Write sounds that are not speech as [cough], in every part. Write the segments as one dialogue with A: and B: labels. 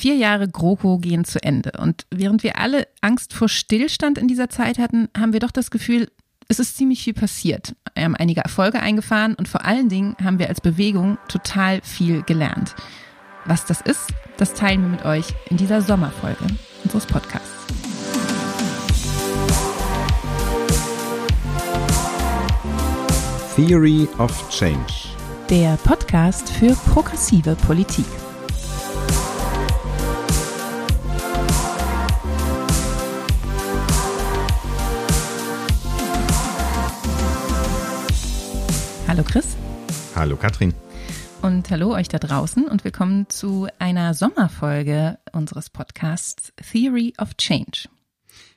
A: Vier Jahre GroKo gehen zu Ende. Und während wir alle Angst vor Stillstand in dieser Zeit hatten, haben wir doch das Gefühl, es ist ziemlich viel passiert. Wir haben einige Erfolge eingefahren und vor allen Dingen haben wir als Bewegung total viel gelernt. Was das ist, das teilen wir mit euch in dieser Sommerfolge unseres Podcasts.
B: Theory of Change.
A: Der Podcast für progressive Politik. Hallo Chris.
B: Hallo Katrin.
A: Und hallo euch da draußen und willkommen zu einer Sommerfolge unseres Podcasts Theory of Change.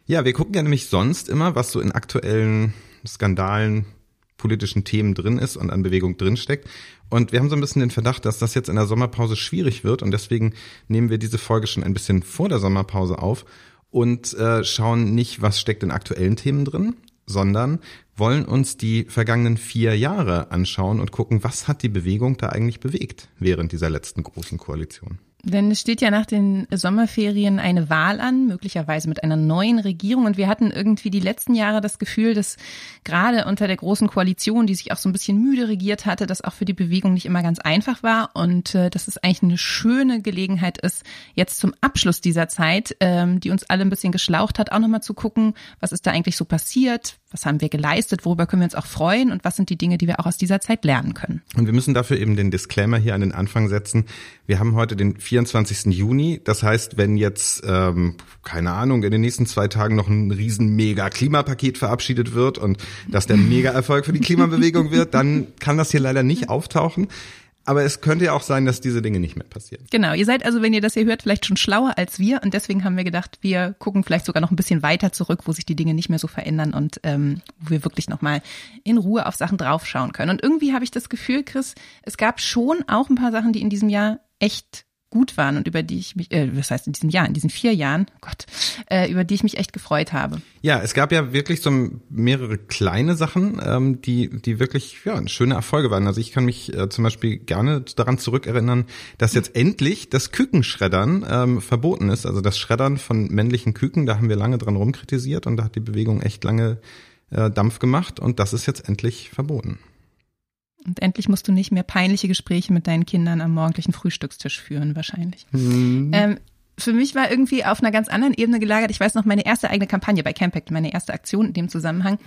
B: Ja, wir gucken ja nämlich sonst immer, was so in aktuellen Skandalen, politischen Themen drin ist und an Bewegung drinsteckt. Und wir haben so ein bisschen den Verdacht, dass das jetzt in der Sommerpause schwierig wird und deswegen nehmen wir diese Folge schon ein bisschen vor der Sommerpause auf und äh, schauen nicht, was steckt in aktuellen Themen drin, sondern wollen uns die vergangenen vier Jahre anschauen und gucken, was hat die Bewegung da eigentlich bewegt während dieser letzten großen Koalition.
A: Denn es steht ja nach den Sommerferien eine Wahl an, möglicherweise mit einer neuen Regierung. Und wir hatten irgendwie die letzten Jahre das Gefühl, dass gerade unter der großen Koalition, die sich auch so ein bisschen müde regiert hatte, das auch für die Bewegung nicht immer ganz einfach war. Und äh, dass es eigentlich eine schöne Gelegenheit ist, jetzt zum Abschluss dieser Zeit, ähm, die uns alle ein bisschen geschlaucht hat, auch nochmal zu gucken, was ist da eigentlich so passiert, was haben wir geleistet, worüber können wir uns auch freuen und was sind die Dinge, die wir auch aus dieser Zeit lernen können.
B: Und wir müssen dafür eben den Disclaimer hier an den Anfang setzen. Wir haben heute den 24. Juni. Das heißt, wenn jetzt, ähm, keine Ahnung, in den nächsten zwei Tagen noch ein riesen mega Klimapaket verabschiedet wird und das der [laughs] Mega-Erfolg für die Klimabewegung wird, dann kann das hier leider nicht auftauchen. Aber es könnte ja auch sein, dass diese Dinge nicht mehr passieren.
A: Genau, ihr seid also, wenn ihr das hier hört, vielleicht schon schlauer als wir und deswegen haben wir gedacht, wir gucken vielleicht sogar noch ein bisschen weiter zurück, wo sich die Dinge nicht mehr so verändern und ähm, wo wir wirklich nochmal in Ruhe auf Sachen draufschauen können. Und irgendwie habe ich das Gefühl, Chris, es gab schon auch ein paar Sachen, die in diesem Jahr echt gut waren und über die ich mich, äh, was heißt in diesem Jahr, in diesen vier Jahren, Gott, äh, über die ich mich echt gefreut habe.
B: Ja, es gab ja wirklich so mehrere kleine Sachen, ähm, die, die wirklich ja, schöne Erfolge waren. Also ich kann mich äh, zum Beispiel gerne daran zurückerinnern, dass jetzt endlich das Kükenschreddern ähm, verboten ist. Also das Schreddern von männlichen Küken, da haben wir lange dran rumkritisiert und da hat die Bewegung echt lange äh, Dampf gemacht und das ist jetzt endlich verboten.
A: Und endlich musst du nicht mehr peinliche Gespräche mit deinen Kindern am morgendlichen Frühstückstisch führen, wahrscheinlich. Mhm. Ähm, für mich war irgendwie auf einer ganz anderen Ebene gelagert. Ich weiß noch, meine erste eigene Kampagne bei Campact, meine erste Aktion in dem Zusammenhang,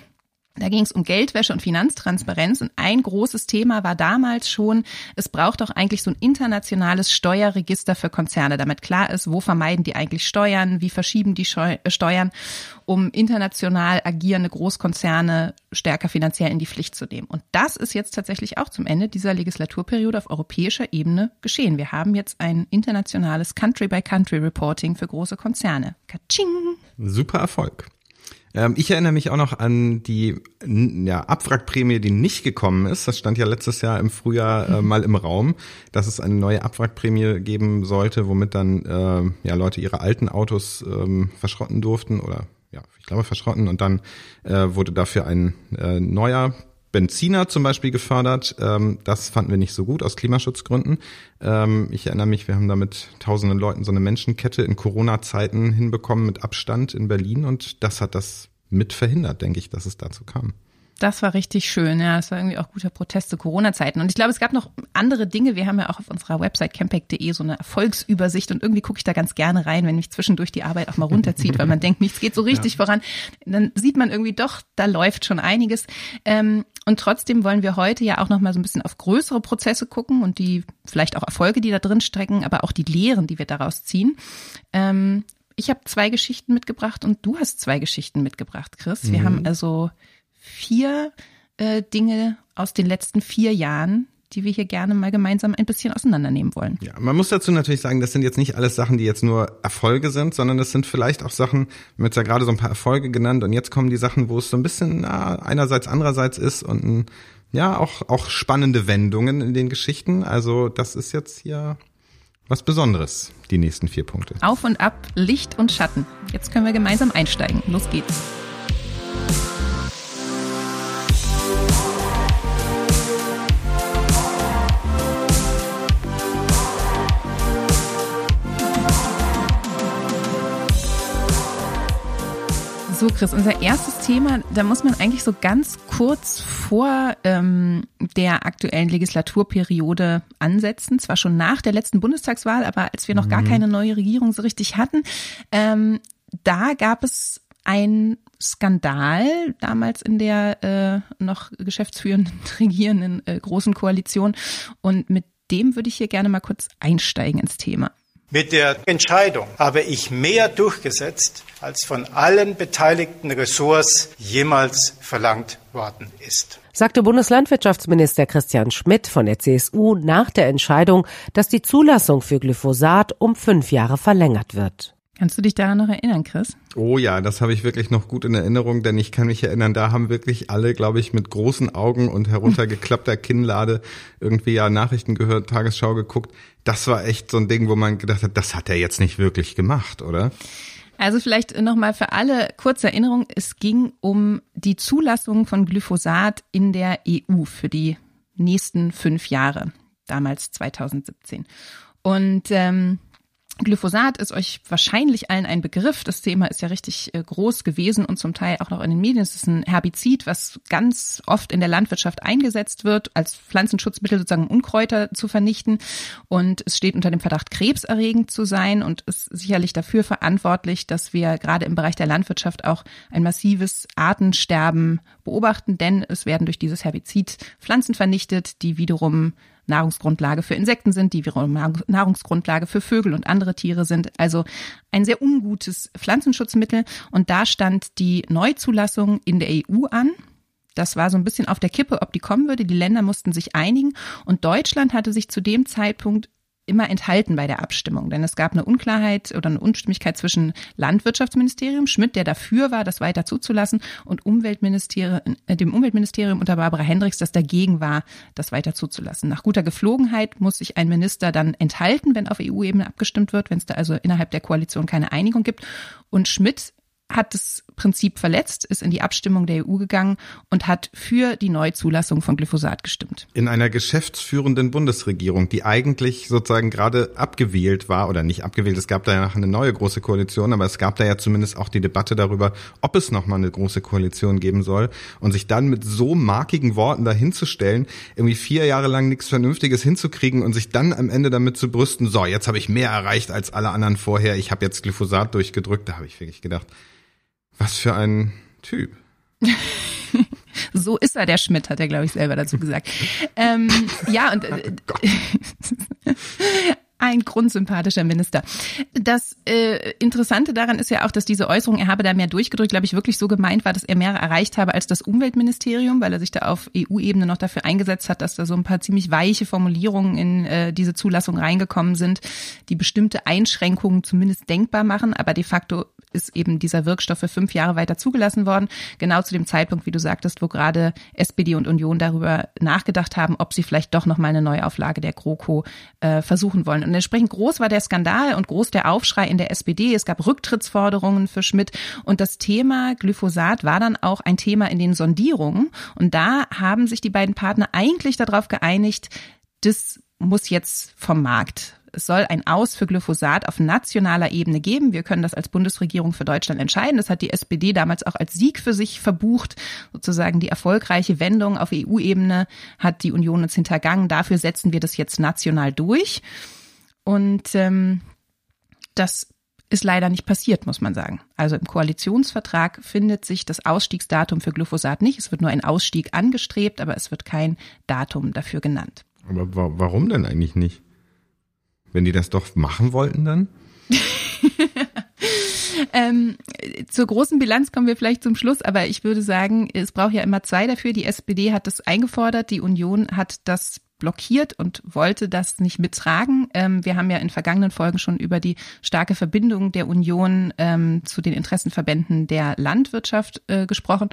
A: da ging es um Geldwäsche und Finanztransparenz und ein großes Thema war damals schon, es braucht doch eigentlich so ein internationales Steuerregister für Konzerne, damit klar ist, wo vermeiden die eigentlich Steuern, wie verschieben die äh, Steuern, um international agierende Großkonzerne stärker finanziell in die Pflicht zu nehmen. Und das ist jetzt tatsächlich auch zum Ende dieser Legislaturperiode auf europäischer Ebene geschehen. Wir haben jetzt ein internationales Country-by-Country-Reporting für große Konzerne. Katsching!
B: Super Erfolg. Ähm, ich erinnere mich auch noch an die ja, Abwrackprämie, die nicht gekommen ist. Das stand ja letztes Jahr im Frühjahr äh, mal im Raum, dass es eine neue Abwrackprämie geben sollte, womit dann äh, ja Leute ihre alten Autos ähm, verschrotten durften oder ja, ich glaube verschrotten und dann äh, wurde dafür ein äh, neuer Benziner zum Beispiel gefördert. Ähm, das fanden wir nicht so gut aus Klimaschutzgründen. Ähm, ich erinnere mich, wir haben da mit tausenden Leuten so eine Menschenkette in Corona-Zeiten hinbekommen mit Abstand in Berlin und das hat das mit verhindert, denke ich, dass es dazu kam.
A: Das war richtig schön, ja. Das war irgendwie auch guter Protest zu Corona-Zeiten. Und ich glaube, es gab noch andere Dinge. Wir haben ja auch auf unserer Website campact.de so eine Erfolgsübersicht und irgendwie gucke ich da ganz gerne rein, wenn mich zwischendurch die Arbeit auch mal runterzieht, weil man [laughs] denkt, nichts geht so richtig ja. voran. Dann sieht man irgendwie doch, da läuft schon einiges. Ähm, und trotzdem wollen wir heute ja auch noch mal so ein bisschen auf größere Prozesse gucken und die vielleicht auch Erfolge, die da drin strecken, aber auch die Lehren, die wir daraus ziehen. Ähm, ich habe zwei Geschichten mitgebracht und du hast zwei Geschichten mitgebracht, Chris. Wir mhm. haben also vier äh, Dinge aus den letzten vier Jahren, die wir hier gerne mal gemeinsam ein bisschen auseinandernehmen wollen.
B: Ja, man muss dazu natürlich sagen, das sind jetzt nicht alles Sachen, die jetzt nur Erfolge sind, sondern das sind vielleicht auch Sachen, wir haben jetzt ja gerade so ein paar Erfolge genannt und jetzt kommen die Sachen, wo es so ein bisschen na, einerseits andererseits ist und ein, ja, auch, auch spannende Wendungen in den Geschichten. Also das ist jetzt hier was Besonderes, die nächsten vier Punkte.
A: Auf und ab, Licht und Schatten. Jetzt können wir gemeinsam einsteigen. Los geht's. So, Chris, unser erstes Thema, da muss man eigentlich so ganz kurz vor ähm, der aktuellen Legislaturperiode ansetzen. Zwar schon nach der letzten Bundestagswahl, aber als wir noch gar mhm. keine neue Regierung so richtig hatten, ähm, da gab es ein Skandal damals in der äh, noch geschäftsführenden, [laughs] regierenden äh, großen Koalition. Und mit dem würde ich hier gerne mal kurz einsteigen ins Thema.
C: Mit der Entscheidung habe ich mehr durchgesetzt, als von allen beteiligten Ressorts jemals verlangt worden ist.
D: Sagte Bundeslandwirtschaftsminister Christian Schmidt von der CSU nach der Entscheidung, dass die Zulassung für Glyphosat um fünf Jahre verlängert wird.
A: Kannst du dich daran noch erinnern, Chris?
B: Oh ja, das habe ich wirklich noch gut in Erinnerung, denn ich kann mich erinnern, da haben wirklich alle, glaube ich, mit großen Augen und heruntergeklappter [laughs] Kinnlade irgendwie ja Nachrichten gehört, Tagesschau geguckt. Das war echt so ein Ding, wo man gedacht hat, das hat er jetzt nicht wirklich gemacht, oder?
A: Also vielleicht nochmal für alle kurze Erinnerung, es ging um die Zulassung von Glyphosat in der EU für die nächsten fünf Jahre, damals 2017. Und ähm, Glyphosat ist euch wahrscheinlich allen ein Begriff. Das Thema ist ja richtig äh, groß gewesen und zum Teil auch noch in den Medien. Es ist ein Herbizid, was ganz oft in der Landwirtschaft eingesetzt wird, als Pflanzenschutzmittel sozusagen Unkräuter zu vernichten. Und es steht unter dem Verdacht, krebserregend zu sein und ist sicherlich dafür verantwortlich, dass wir gerade im Bereich der Landwirtschaft auch ein massives Artensterben beobachten, denn es werden durch dieses Herbizid Pflanzen vernichtet, die wiederum Nahrungsgrundlage für Insekten sind, die wiederum Nahrungsgrundlage für Vögel und andere Tiere sind. Also ein sehr ungutes Pflanzenschutzmittel. Und da stand die Neuzulassung in der EU an. Das war so ein bisschen auf der Kippe, ob die kommen würde. Die Länder mussten sich einigen. Und Deutschland hatte sich zu dem Zeitpunkt immer enthalten bei der Abstimmung, denn es gab eine Unklarheit oder eine Unstimmigkeit zwischen Landwirtschaftsministerium, Schmidt, der dafür war, das weiter zuzulassen, und Umweltministerium, äh, dem Umweltministerium unter Barbara Hendricks, das dagegen war, das weiter zuzulassen. Nach guter Geflogenheit muss sich ein Minister dann enthalten, wenn auf EU-Ebene abgestimmt wird, wenn es da also innerhalb der Koalition keine Einigung gibt. Und Schmidt hat das Prinzip verletzt, ist in die Abstimmung der EU gegangen und hat für die Neuzulassung von Glyphosat gestimmt.
B: In einer geschäftsführenden Bundesregierung, die eigentlich sozusagen gerade abgewählt war oder nicht abgewählt, es gab da ja eine neue große Koalition, aber es gab da ja zumindest auch die Debatte darüber, ob es nochmal eine große Koalition geben soll und sich dann mit so markigen Worten dahinzustellen, irgendwie vier Jahre lang nichts Vernünftiges hinzukriegen und sich dann am Ende damit zu brüsten, so, jetzt habe ich mehr erreicht als alle anderen vorher, ich habe jetzt Glyphosat durchgedrückt, da habe ich wirklich gedacht, was für ein Typ. [laughs]
A: so ist er, der Schmidt, hat er, glaube ich, selber dazu gesagt. ähm, ja, und äh, [laughs] ein grundsympathischer Minister. Das äh, Interessante daran ist ja auch, dass diese Äußerung, er habe da mehr durchgedrückt, glaube ich, wirklich so gemeint war, dass er mehr erreicht habe als das Umweltministerium, weil er sich da auf EU-Ebene noch dafür eingesetzt hat, dass da so ein paar ziemlich weiche Formulierungen in äh, diese Zulassung reingekommen sind, die bestimmte Einschränkungen zumindest denkbar machen, aber de facto ist eben dieser Wirkstoff für fünf Jahre weiter zugelassen worden, genau zu dem Zeitpunkt, wie du sagtest, wo gerade SPD und Union darüber nachgedacht haben, ob sie vielleicht doch noch mal eine Neuauflage der GroKo äh, versuchen wollen. Und entsprechend groß war der Skandal und groß der Aufschrei in der SPD. Es gab Rücktrittsforderungen für Schmidt und das Thema Glyphosat war dann auch ein Thema in den Sondierungen. Und da haben sich die beiden Partner eigentlich darauf geeinigt, das muss jetzt vom Markt es soll ein Aus für Glyphosat auf nationaler Ebene geben. Wir können das als Bundesregierung für Deutschland entscheiden. Das hat die SPD damals auch als Sieg für sich verbucht. Sozusagen die erfolgreiche Wendung auf EU-Ebene hat die Union uns hintergangen. Dafür setzen wir das jetzt national durch. Und ähm, das ist leider nicht passiert, muss man sagen. Also im Koalitionsvertrag findet sich das Ausstiegsdatum für Glyphosat nicht. Es wird nur ein Ausstieg angestrebt, aber es wird kein Datum dafür genannt.
B: Aber warum denn eigentlich nicht? Wenn die das doch machen wollten dann? [laughs]
A: ähm, zur großen Bilanz kommen wir vielleicht zum Schluss, aber ich würde sagen, es braucht ja immer zwei dafür. Die SPD hat das eingefordert, die Union hat das blockiert und wollte das nicht mittragen. Ähm, wir haben ja in vergangenen Folgen schon über die starke Verbindung der Union ähm, zu den Interessenverbänden der Landwirtschaft äh, gesprochen.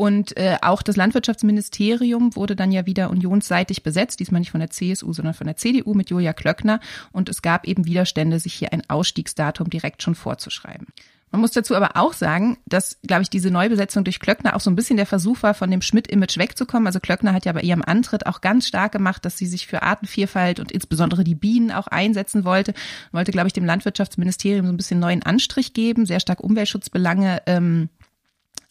A: Und äh, auch das Landwirtschaftsministerium wurde dann ja wieder unionsseitig besetzt, diesmal nicht von der CSU, sondern von der CDU mit Julia Klöckner. Und es gab eben Widerstände, sich hier ein Ausstiegsdatum direkt schon vorzuschreiben. Man muss dazu aber auch sagen, dass, glaube ich, diese Neubesetzung durch Klöckner auch so ein bisschen der Versuch war, von dem Schmidt-Image wegzukommen. Also Klöckner hat ja bei ihrem Antritt auch ganz stark gemacht, dass sie sich für Artenvielfalt und insbesondere die Bienen auch einsetzen wollte. Wollte, glaube ich, dem Landwirtschaftsministerium so ein bisschen neuen Anstrich geben, sehr stark Umweltschutzbelange ähm,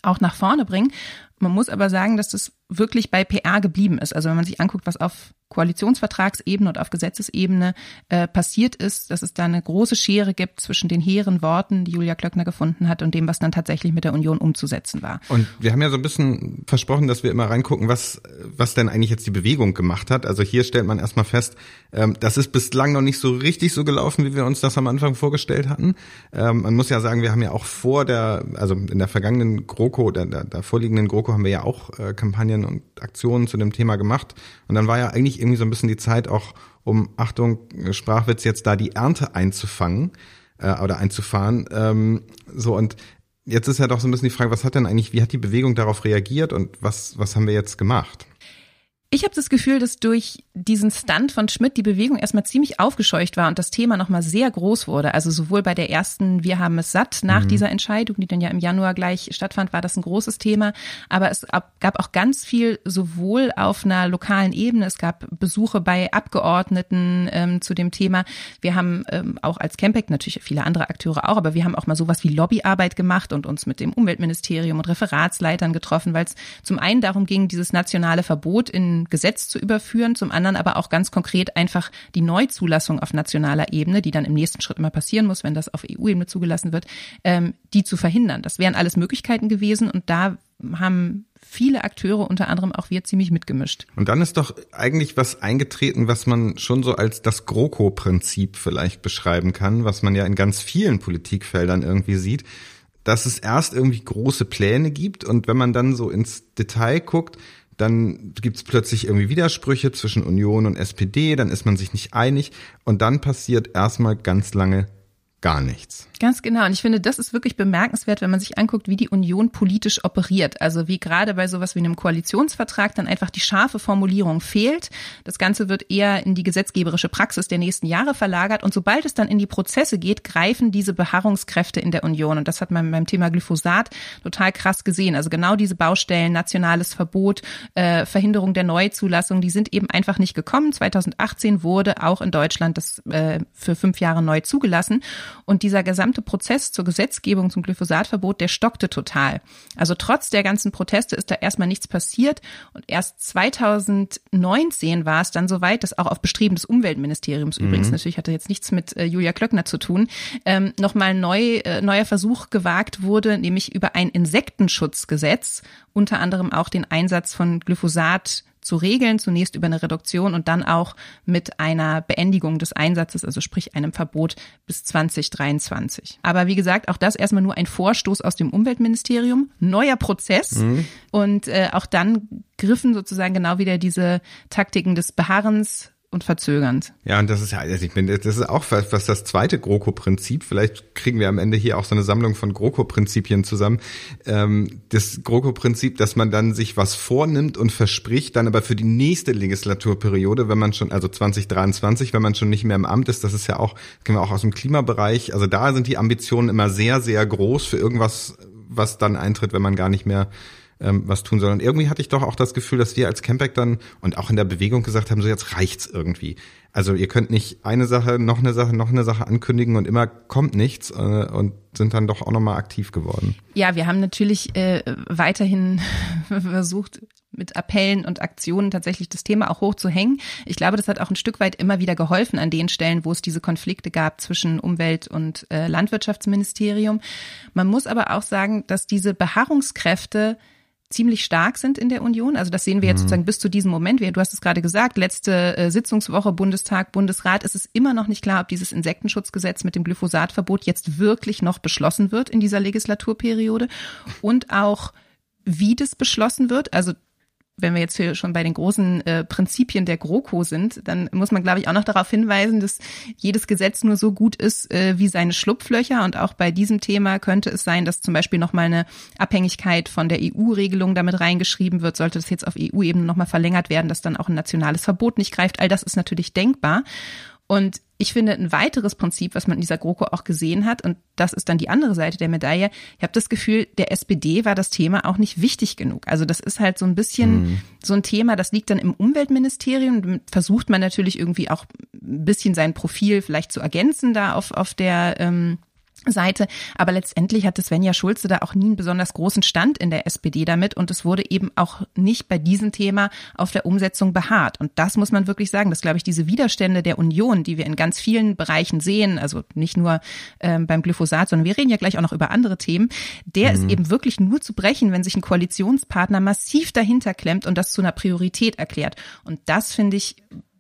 A: auch nach vorne bringen. Man muss aber sagen, dass das wirklich bei PR geblieben ist. Also wenn man sich anguckt, was auf Koalitionsvertragsebene und auf Gesetzesebene äh, passiert ist, dass es da eine große Schere gibt zwischen den hehren Worten, die Julia Klöckner gefunden hat, und dem, was dann tatsächlich mit der Union umzusetzen war.
B: Und wir haben ja so ein bisschen versprochen, dass wir immer reingucken, was, was denn eigentlich jetzt die Bewegung gemacht hat. Also hier stellt man erstmal fest, ähm, das ist bislang noch nicht so richtig so gelaufen, wie wir uns das am Anfang vorgestellt hatten. Ähm, man muss ja sagen, wir haben ja auch vor der, also in der vergangenen GroKo, der, der, der vorliegenden GroKo haben wir ja auch äh, Kampagnen und Aktionen zu dem Thema gemacht. Und dann war ja eigentlich irgendwie so ein bisschen die Zeit auch, um, Achtung, Sprachwitz, jetzt da die Ernte einzufangen äh, oder einzufahren. Ähm, so und jetzt ist ja doch so ein bisschen die Frage, was hat denn eigentlich, wie hat die Bewegung darauf reagiert und was, was haben wir jetzt gemacht?
A: Ich habe das Gefühl, dass durch diesen Stunt von Schmidt die Bewegung erstmal ziemlich aufgescheucht war und das Thema nochmal sehr groß wurde. Also sowohl bei der ersten Wir haben es satt nach mhm. dieser Entscheidung, die dann ja im Januar gleich stattfand, war das ein großes Thema. Aber es gab auch ganz viel sowohl auf einer lokalen Ebene, es gab Besuche bei Abgeordneten ähm, zu dem Thema. Wir haben ähm, auch als Campact natürlich viele andere Akteure auch, aber wir haben auch mal sowas wie Lobbyarbeit gemacht und uns mit dem Umweltministerium und Referatsleitern getroffen, weil es zum einen darum ging, dieses nationale Verbot in Gesetz zu überführen, zum anderen aber auch ganz konkret einfach die Neuzulassung auf nationaler Ebene, die dann im nächsten Schritt immer passieren muss, wenn das auf EU-Ebene zugelassen wird, ähm, die zu verhindern. Das wären alles Möglichkeiten gewesen und da haben viele Akteure, unter anderem auch wir, ziemlich mitgemischt.
B: Und dann ist doch eigentlich was eingetreten, was man schon so als das GroKo-Prinzip vielleicht beschreiben kann, was man ja in ganz vielen Politikfeldern irgendwie sieht, dass es erst irgendwie große Pläne gibt und wenn man dann so ins Detail guckt, dann gibt's plötzlich irgendwie Widersprüche zwischen Union und SPD, dann ist man sich nicht einig und dann passiert erstmal ganz lange gar nichts.
A: Ganz genau. Und ich finde, das ist wirklich bemerkenswert, wenn man sich anguckt, wie die Union politisch operiert. Also wie gerade bei sowas wie einem Koalitionsvertrag dann einfach die scharfe Formulierung fehlt. Das Ganze wird eher in die gesetzgeberische Praxis der nächsten Jahre verlagert. Und sobald es dann in die Prozesse geht, greifen diese Beharrungskräfte in der Union. Und das hat man beim Thema Glyphosat total krass gesehen. Also genau diese Baustellen, nationales Verbot, äh, Verhinderung der Neuzulassung, die sind eben einfach nicht gekommen. 2018 wurde auch in Deutschland das äh, für fünf Jahre neu zugelassen. Und dieser gesamte Prozess zur Gesetzgebung zum Glyphosatverbot, der stockte total. Also trotz der ganzen Proteste ist da erstmal nichts passiert. Und erst 2019 war es dann soweit, dass auch auf Bestreben des Umweltministeriums mhm. übrigens, natürlich hatte jetzt nichts mit äh, Julia Klöckner zu tun, ähm, nochmal neu, äh, neuer Versuch gewagt wurde, nämlich über ein Insektenschutzgesetz, unter anderem auch den Einsatz von Glyphosat zu regeln, zunächst über eine Reduktion und dann auch mit einer Beendigung des Einsatzes, also sprich einem Verbot bis 2023. Aber wie gesagt, auch das erstmal nur ein Vorstoß aus dem Umweltministerium, neuer Prozess mhm. und äh, auch dann griffen sozusagen genau wieder diese Taktiken des Beharrens und verzögernd.
B: Ja, und das ist ja, also ich finde, das ist auch was, was das zweite GroKo-Prinzip, vielleicht kriegen wir am Ende hier auch so eine Sammlung von GroKo-Prinzipien zusammen. Ähm, das GroKo-Prinzip, dass man dann sich was vornimmt und verspricht, dann aber für die nächste Legislaturperiode, wenn man schon, also 2023, wenn man schon nicht mehr im Amt ist, das ist ja auch, kennen wir auch aus dem Klimabereich, also da sind die Ambitionen immer sehr, sehr groß für irgendwas, was dann eintritt, wenn man gar nicht mehr ähm, was tun soll. Und irgendwie hatte ich doch auch das Gefühl, dass wir als Campact dann und auch in der Bewegung gesagt haben, so jetzt reicht's irgendwie. Also ihr könnt nicht eine Sache, noch eine Sache, noch eine Sache ankündigen und immer kommt nichts äh, und sind dann doch auch nochmal aktiv geworden.
A: Ja, wir haben natürlich äh, weiterhin [laughs] versucht, mit Appellen und Aktionen tatsächlich das Thema auch hochzuhängen. Ich glaube, das hat auch ein Stück weit immer wieder geholfen an den Stellen, wo es diese Konflikte gab zwischen Umwelt- und äh, Landwirtschaftsministerium. Man muss aber auch sagen, dass diese Beharrungskräfte ziemlich stark sind in der Union. Also das sehen wir jetzt mhm. sozusagen bis zu diesem Moment. Du hast es gerade gesagt, letzte äh, Sitzungswoche Bundestag, Bundesrat. Es ist immer noch nicht klar, ob dieses Insektenschutzgesetz mit dem Glyphosatverbot jetzt wirklich noch beschlossen wird in dieser Legislaturperiode und auch wie das beschlossen wird. Also wenn wir jetzt hier schon bei den großen äh, Prinzipien der GroKo sind, dann muss man, glaube ich, auch noch darauf hinweisen, dass jedes Gesetz nur so gut ist äh, wie seine Schlupflöcher. Und auch bei diesem Thema könnte es sein, dass zum Beispiel nochmal eine Abhängigkeit von der EU-Regelung damit reingeschrieben wird. Sollte das jetzt auf EU-Ebene nochmal verlängert werden, dass dann auch ein nationales Verbot nicht greift. All das ist natürlich denkbar. Und ich finde, ein weiteres Prinzip, was man in dieser GroKo auch gesehen hat, und das ist dann die andere Seite der Medaille, ich habe das Gefühl, der SPD war das Thema auch nicht wichtig genug. Also das ist halt so ein bisschen mhm. so ein Thema, das liegt dann im Umweltministerium. Versucht man natürlich irgendwie auch ein bisschen sein Profil vielleicht zu ergänzen da auf, auf der ähm, Seite. Aber letztendlich hatte Svenja Schulze da auch nie einen besonders großen Stand in der SPD damit und es wurde eben auch nicht bei diesem Thema auf der Umsetzung beharrt. Und das muss man wirklich sagen, dass, glaube ich, diese Widerstände der Union, die wir in ganz vielen Bereichen sehen, also nicht nur ähm, beim Glyphosat, sondern wir reden ja gleich auch noch über andere Themen, der mhm. ist eben wirklich nur zu brechen, wenn sich ein Koalitionspartner massiv dahinter klemmt und das zu einer Priorität erklärt. Und das finde ich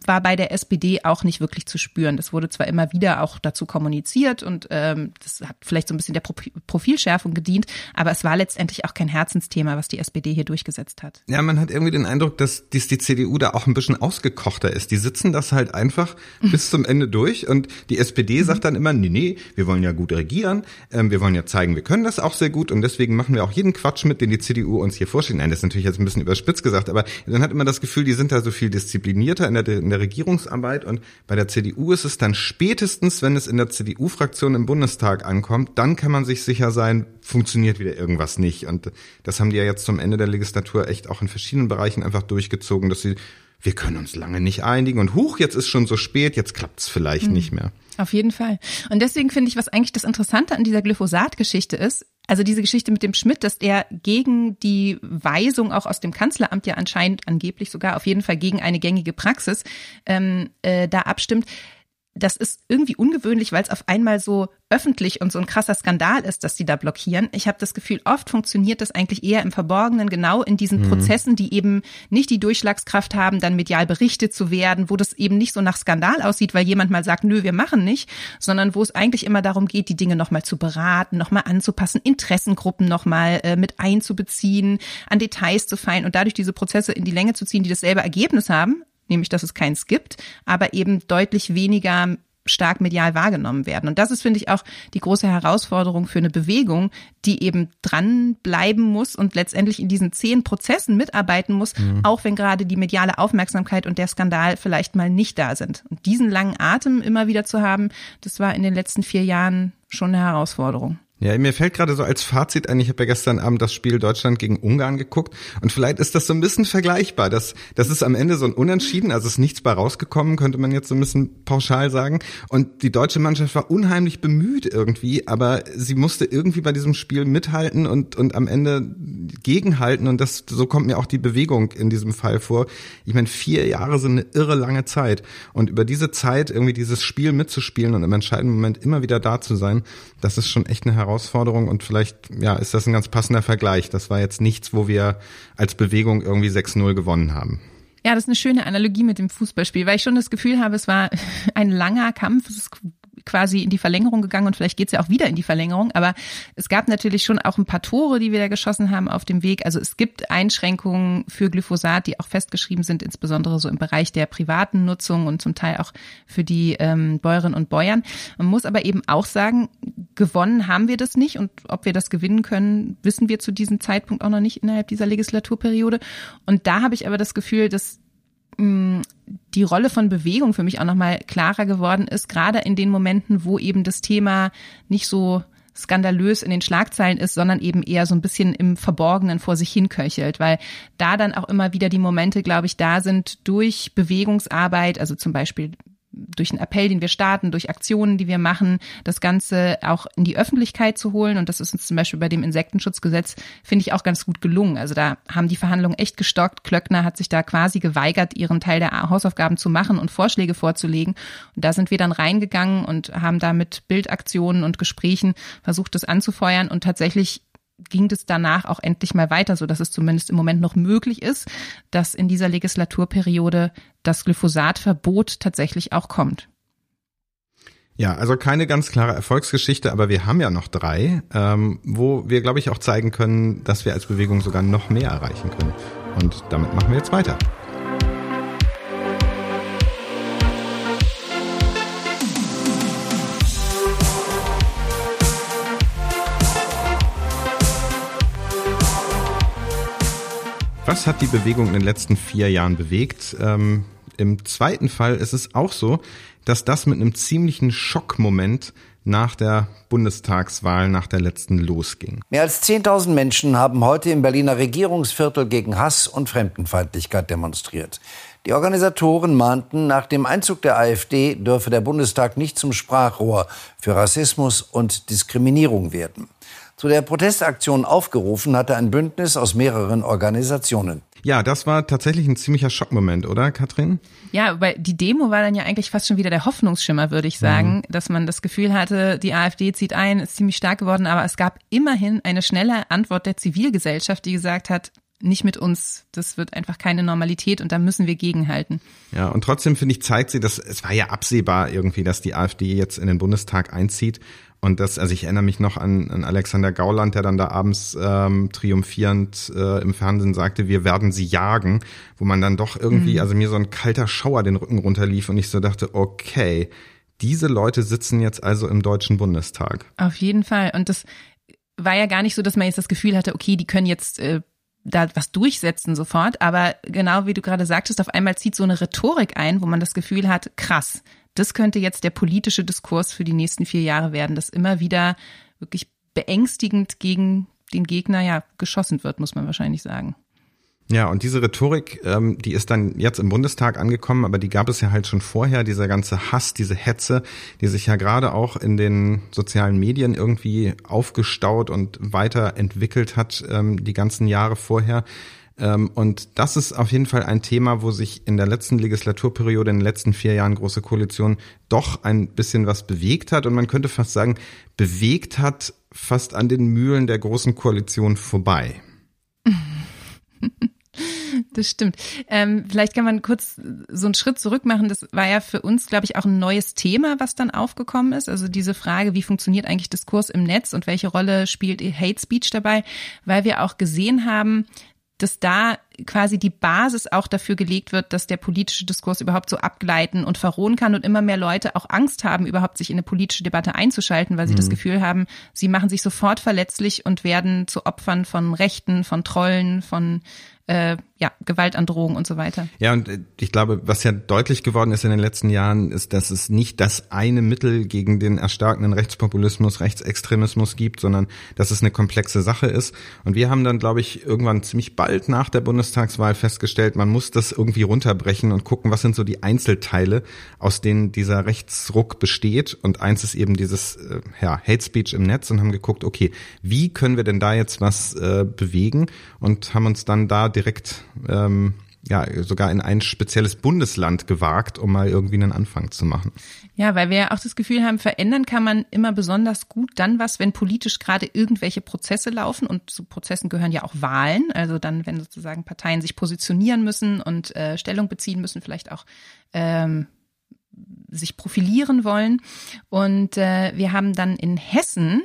A: war bei der SPD auch nicht wirklich zu spüren. Das wurde zwar immer wieder auch dazu kommuniziert und ähm, das hat vielleicht so ein bisschen der Profilschärfung gedient, aber es war letztendlich auch kein Herzensthema, was die SPD hier durchgesetzt hat.
B: Ja, man hat irgendwie den Eindruck, dass dies die CDU da auch ein bisschen ausgekochter ist. Die sitzen das halt einfach [laughs] bis zum Ende durch und die SPD sagt dann immer, nee, nee, wir wollen ja gut regieren, ähm, wir wollen ja zeigen, wir können das auch sehr gut und deswegen machen wir auch jeden Quatsch mit, den die CDU uns hier vorstellt. Nein, das ist natürlich jetzt ein bisschen überspitzt gesagt, aber dann hat immer das Gefühl, die sind da so viel disziplinierter in der, in der Regierungsarbeit und bei der CDU ist es dann spätestens, wenn es in der CDU-Fraktion im Bundestag ankommt, dann kann man sich sicher sein, funktioniert wieder irgendwas nicht. Und das haben die ja jetzt zum Ende der Legislatur echt auch in verschiedenen Bereichen einfach durchgezogen, dass sie wir können uns lange nicht einigen und huch, jetzt ist schon so spät, jetzt klappt es vielleicht mhm. nicht mehr.
A: Auf jeden Fall. Und deswegen finde ich, was eigentlich das Interessante an dieser Glyphosat-Geschichte ist, also diese Geschichte mit dem Schmidt, dass er gegen die Weisung auch aus dem Kanzleramt ja anscheinend angeblich sogar auf jeden Fall gegen eine gängige Praxis ähm, äh, da abstimmt das ist irgendwie ungewöhnlich, weil es auf einmal so öffentlich und so ein krasser Skandal ist, dass die da blockieren. Ich habe das Gefühl, oft funktioniert das eigentlich eher im Verborgenen, genau in diesen mhm. Prozessen, die eben nicht die Durchschlagskraft haben, dann medial berichtet zu werden, wo das eben nicht so nach Skandal aussieht, weil jemand mal sagt, nö, wir machen nicht, sondern wo es eigentlich immer darum geht, die Dinge nochmal zu beraten, nochmal anzupassen, Interessengruppen nochmal äh, mit einzubeziehen, an Details zu feilen und dadurch diese Prozesse in die Länge zu ziehen, die dasselbe Ergebnis haben, nämlich dass es keins gibt, aber eben deutlich weniger stark medial wahrgenommen werden. Und das ist, finde ich, auch die große Herausforderung für eine Bewegung, die eben dranbleiben muss und letztendlich in diesen zehn Prozessen mitarbeiten muss, mhm. auch wenn gerade die mediale Aufmerksamkeit und der Skandal vielleicht mal nicht da sind. Und diesen langen Atem immer wieder zu haben, das war in den letzten vier Jahren schon eine Herausforderung.
B: Ja, mir fällt gerade so als Fazit ein, ich habe ja gestern Abend das Spiel Deutschland gegen Ungarn geguckt und vielleicht ist das so ein bisschen vergleichbar. Das, das ist am Ende so ein Unentschieden, also ist nichts bei rausgekommen, könnte man jetzt so ein bisschen pauschal sagen. Und die deutsche Mannschaft war unheimlich bemüht irgendwie, aber sie musste irgendwie bei diesem Spiel mithalten und, und am Ende gegenhalten und das, so kommt mir auch die Bewegung in diesem Fall vor. Ich meine, vier Jahre sind eine irre lange Zeit und über diese Zeit irgendwie dieses Spiel mitzuspielen und im entscheidenden Moment immer wieder da zu sein, das ist schon echt eine Herausforderung. Herausforderung und vielleicht ja ist das ein ganz passender Vergleich. Das war jetzt nichts, wo wir als Bewegung irgendwie 6-0 gewonnen haben.
A: Ja, das ist eine schöne Analogie mit dem Fußballspiel, weil ich schon das Gefühl habe, es war [laughs] ein langer Kampf. Es quasi in die Verlängerung gegangen und vielleicht geht's ja auch wieder in die Verlängerung. Aber es gab natürlich schon auch ein paar Tore, die wir da geschossen haben auf dem Weg. Also es gibt Einschränkungen für Glyphosat, die auch festgeschrieben sind, insbesondere so im Bereich der privaten Nutzung und zum Teil auch für die ähm, Bäuerinnen und Bäuern. Man muss aber eben auch sagen, gewonnen haben wir das nicht und ob wir das gewinnen können, wissen wir zu diesem Zeitpunkt auch noch nicht innerhalb dieser Legislaturperiode. Und da habe ich aber das Gefühl, dass die Rolle von Bewegung für mich auch nochmal klarer geworden ist, gerade in den Momenten, wo eben das Thema nicht so skandalös in den Schlagzeilen ist, sondern eben eher so ein bisschen im Verborgenen vor sich hinköchelt, weil da dann auch immer wieder die Momente, glaube ich, da sind durch Bewegungsarbeit, also zum Beispiel durch einen Appell, den wir starten, durch Aktionen, die wir machen, das Ganze auch in die Öffentlichkeit zu holen. Und das ist uns zum Beispiel bei dem Insektenschutzgesetz, finde ich, auch ganz gut gelungen. Also da haben die Verhandlungen echt gestockt. Klöckner hat sich da quasi geweigert, ihren Teil der Hausaufgaben zu machen und Vorschläge vorzulegen. Und da sind wir dann reingegangen und haben da mit Bildaktionen und Gesprächen versucht, das anzufeuern. Und tatsächlich ging es danach auch endlich mal weiter, so dass es zumindest im Moment noch möglich ist, dass in dieser Legislaturperiode das Glyphosatverbot tatsächlich auch kommt.
B: Ja, also keine ganz klare Erfolgsgeschichte, aber wir haben ja noch drei, ähm, wo wir, glaube ich, auch zeigen können, dass wir als Bewegung sogar noch mehr erreichen können. Und damit machen wir jetzt weiter. Was hat die Bewegung in den letzten vier Jahren bewegt? Ähm, Im zweiten Fall ist es auch so, dass das mit einem ziemlichen Schockmoment nach der Bundestagswahl, nach der letzten losging.
E: Mehr als 10.000 Menschen haben heute im Berliner Regierungsviertel gegen Hass und Fremdenfeindlichkeit demonstriert. Die Organisatoren mahnten, nach dem Einzug der AfD dürfe der Bundestag nicht zum Sprachrohr für Rassismus und Diskriminierung werden. Zu der Protestaktion aufgerufen hatte ein Bündnis aus mehreren Organisationen.
B: Ja, das war tatsächlich ein ziemlicher Schockmoment, oder, Katrin?
A: Ja, weil die Demo war dann ja eigentlich fast schon wieder der Hoffnungsschimmer, würde ich sagen, mhm. dass man das Gefühl hatte, die AfD zieht ein, ist ziemlich stark geworden, aber es gab immerhin eine schnelle Antwort der Zivilgesellschaft, die gesagt hat, nicht mit uns. Das wird einfach keine Normalität und da müssen wir gegenhalten.
B: Ja, und trotzdem finde ich, zeigt sie, dass es war ja absehbar irgendwie, dass die AfD jetzt in den Bundestag einzieht. Und das, also ich erinnere mich noch an, an Alexander Gauland, der dann da abends ähm, triumphierend äh, im Fernsehen sagte, wir werden sie jagen, wo man dann doch irgendwie, mhm. also mir so ein kalter Schauer den Rücken runterlief und ich so dachte, okay, diese Leute sitzen jetzt also im Deutschen Bundestag.
A: Auf jeden Fall. Und das war ja gar nicht so, dass man jetzt das Gefühl hatte, okay, die können jetzt äh, da was durchsetzen sofort, aber genau wie du gerade sagtest, auf einmal zieht so eine Rhetorik ein, wo man das Gefühl hat, krass, das könnte jetzt der politische Diskurs für die nächsten vier Jahre werden, dass immer wieder wirklich beängstigend gegen den Gegner ja geschossen wird, muss man wahrscheinlich sagen.
B: Ja, und diese Rhetorik, ähm, die ist dann jetzt im Bundestag angekommen, aber die gab es ja halt schon vorher, dieser ganze Hass, diese Hetze, die sich ja gerade auch in den sozialen Medien irgendwie aufgestaut und weiterentwickelt hat, ähm, die ganzen Jahre vorher. Ähm, und das ist auf jeden Fall ein Thema, wo sich in der letzten Legislaturperiode, in den letzten vier Jahren Große Koalition doch ein bisschen was bewegt hat. Und man könnte fast sagen, bewegt hat fast an den Mühlen der Großen Koalition vorbei. [laughs]
A: Das stimmt. Ähm, vielleicht kann man kurz so einen Schritt zurück machen. Das war ja für uns, glaube ich, auch ein neues Thema, was dann aufgekommen ist. Also diese Frage, wie funktioniert eigentlich Diskurs im Netz und welche Rolle spielt Hate Speech dabei? Weil wir auch gesehen haben, dass da quasi die Basis auch dafür gelegt wird, dass der politische Diskurs überhaupt so abgleiten und verrohen kann und immer mehr Leute auch Angst haben, überhaupt sich in eine politische Debatte einzuschalten, weil sie mhm. das Gefühl haben, sie machen sich sofort verletzlich und werden zu Opfern von Rechten, von Trollen, von äh, ja, Gewaltandrohung und so weiter.
B: Ja, und äh, ich glaube, was ja deutlich geworden ist in den letzten Jahren, ist, dass es nicht das eine Mittel gegen den erstarkenden Rechtspopulismus, Rechtsextremismus gibt, sondern dass es eine komplexe Sache ist. Und wir haben dann, glaube ich, irgendwann ziemlich bald nach der Bundestagswahl festgestellt, man muss das irgendwie runterbrechen und gucken, was sind so die Einzelteile, aus denen dieser Rechtsruck besteht. Und eins ist eben dieses äh, ja, Hate Speech im Netz und haben geguckt, okay, wie können wir denn da jetzt was äh, bewegen? Und haben uns dann da direkt ähm, ja sogar in ein spezielles Bundesland gewagt, um mal irgendwie einen Anfang zu machen.
A: Ja, weil wir ja auch das Gefühl haben, verändern kann man immer besonders gut dann was, wenn politisch gerade irgendwelche Prozesse laufen und zu Prozessen gehören ja auch Wahlen, also dann, wenn sozusagen Parteien sich positionieren müssen und äh, Stellung beziehen müssen, vielleicht auch ähm, sich profilieren wollen. Und äh, wir haben dann in Hessen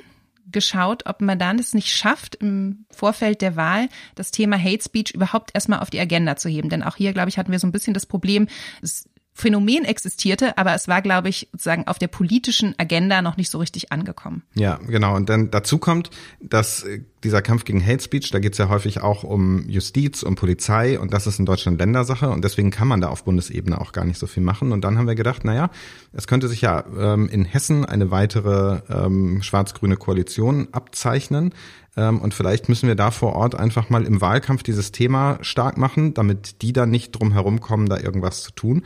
A: geschaut, ob man dann es nicht schafft, im Vorfeld der Wahl das Thema Hate Speech überhaupt erstmal auf die Agenda zu heben. Denn auch hier, glaube ich, hatten wir so ein bisschen das Problem, es Phänomen existierte, aber es war, glaube ich, sozusagen auf der politischen Agenda noch nicht so richtig angekommen.
B: Ja, genau. Und dann dazu kommt, dass äh, dieser Kampf gegen Hate Speech, da geht es ja häufig auch um Justiz, um Polizei und das ist in Deutschland Ländersache und deswegen kann man da auf Bundesebene auch gar nicht so viel machen. Und dann haben wir gedacht, naja, es könnte sich ja ähm, in Hessen eine weitere ähm, schwarz-grüne Koalition abzeichnen. Ähm, und vielleicht müssen wir da vor Ort einfach mal im Wahlkampf dieses Thema stark machen, damit die dann nicht drum herum kommen, da irgendwas zu tun.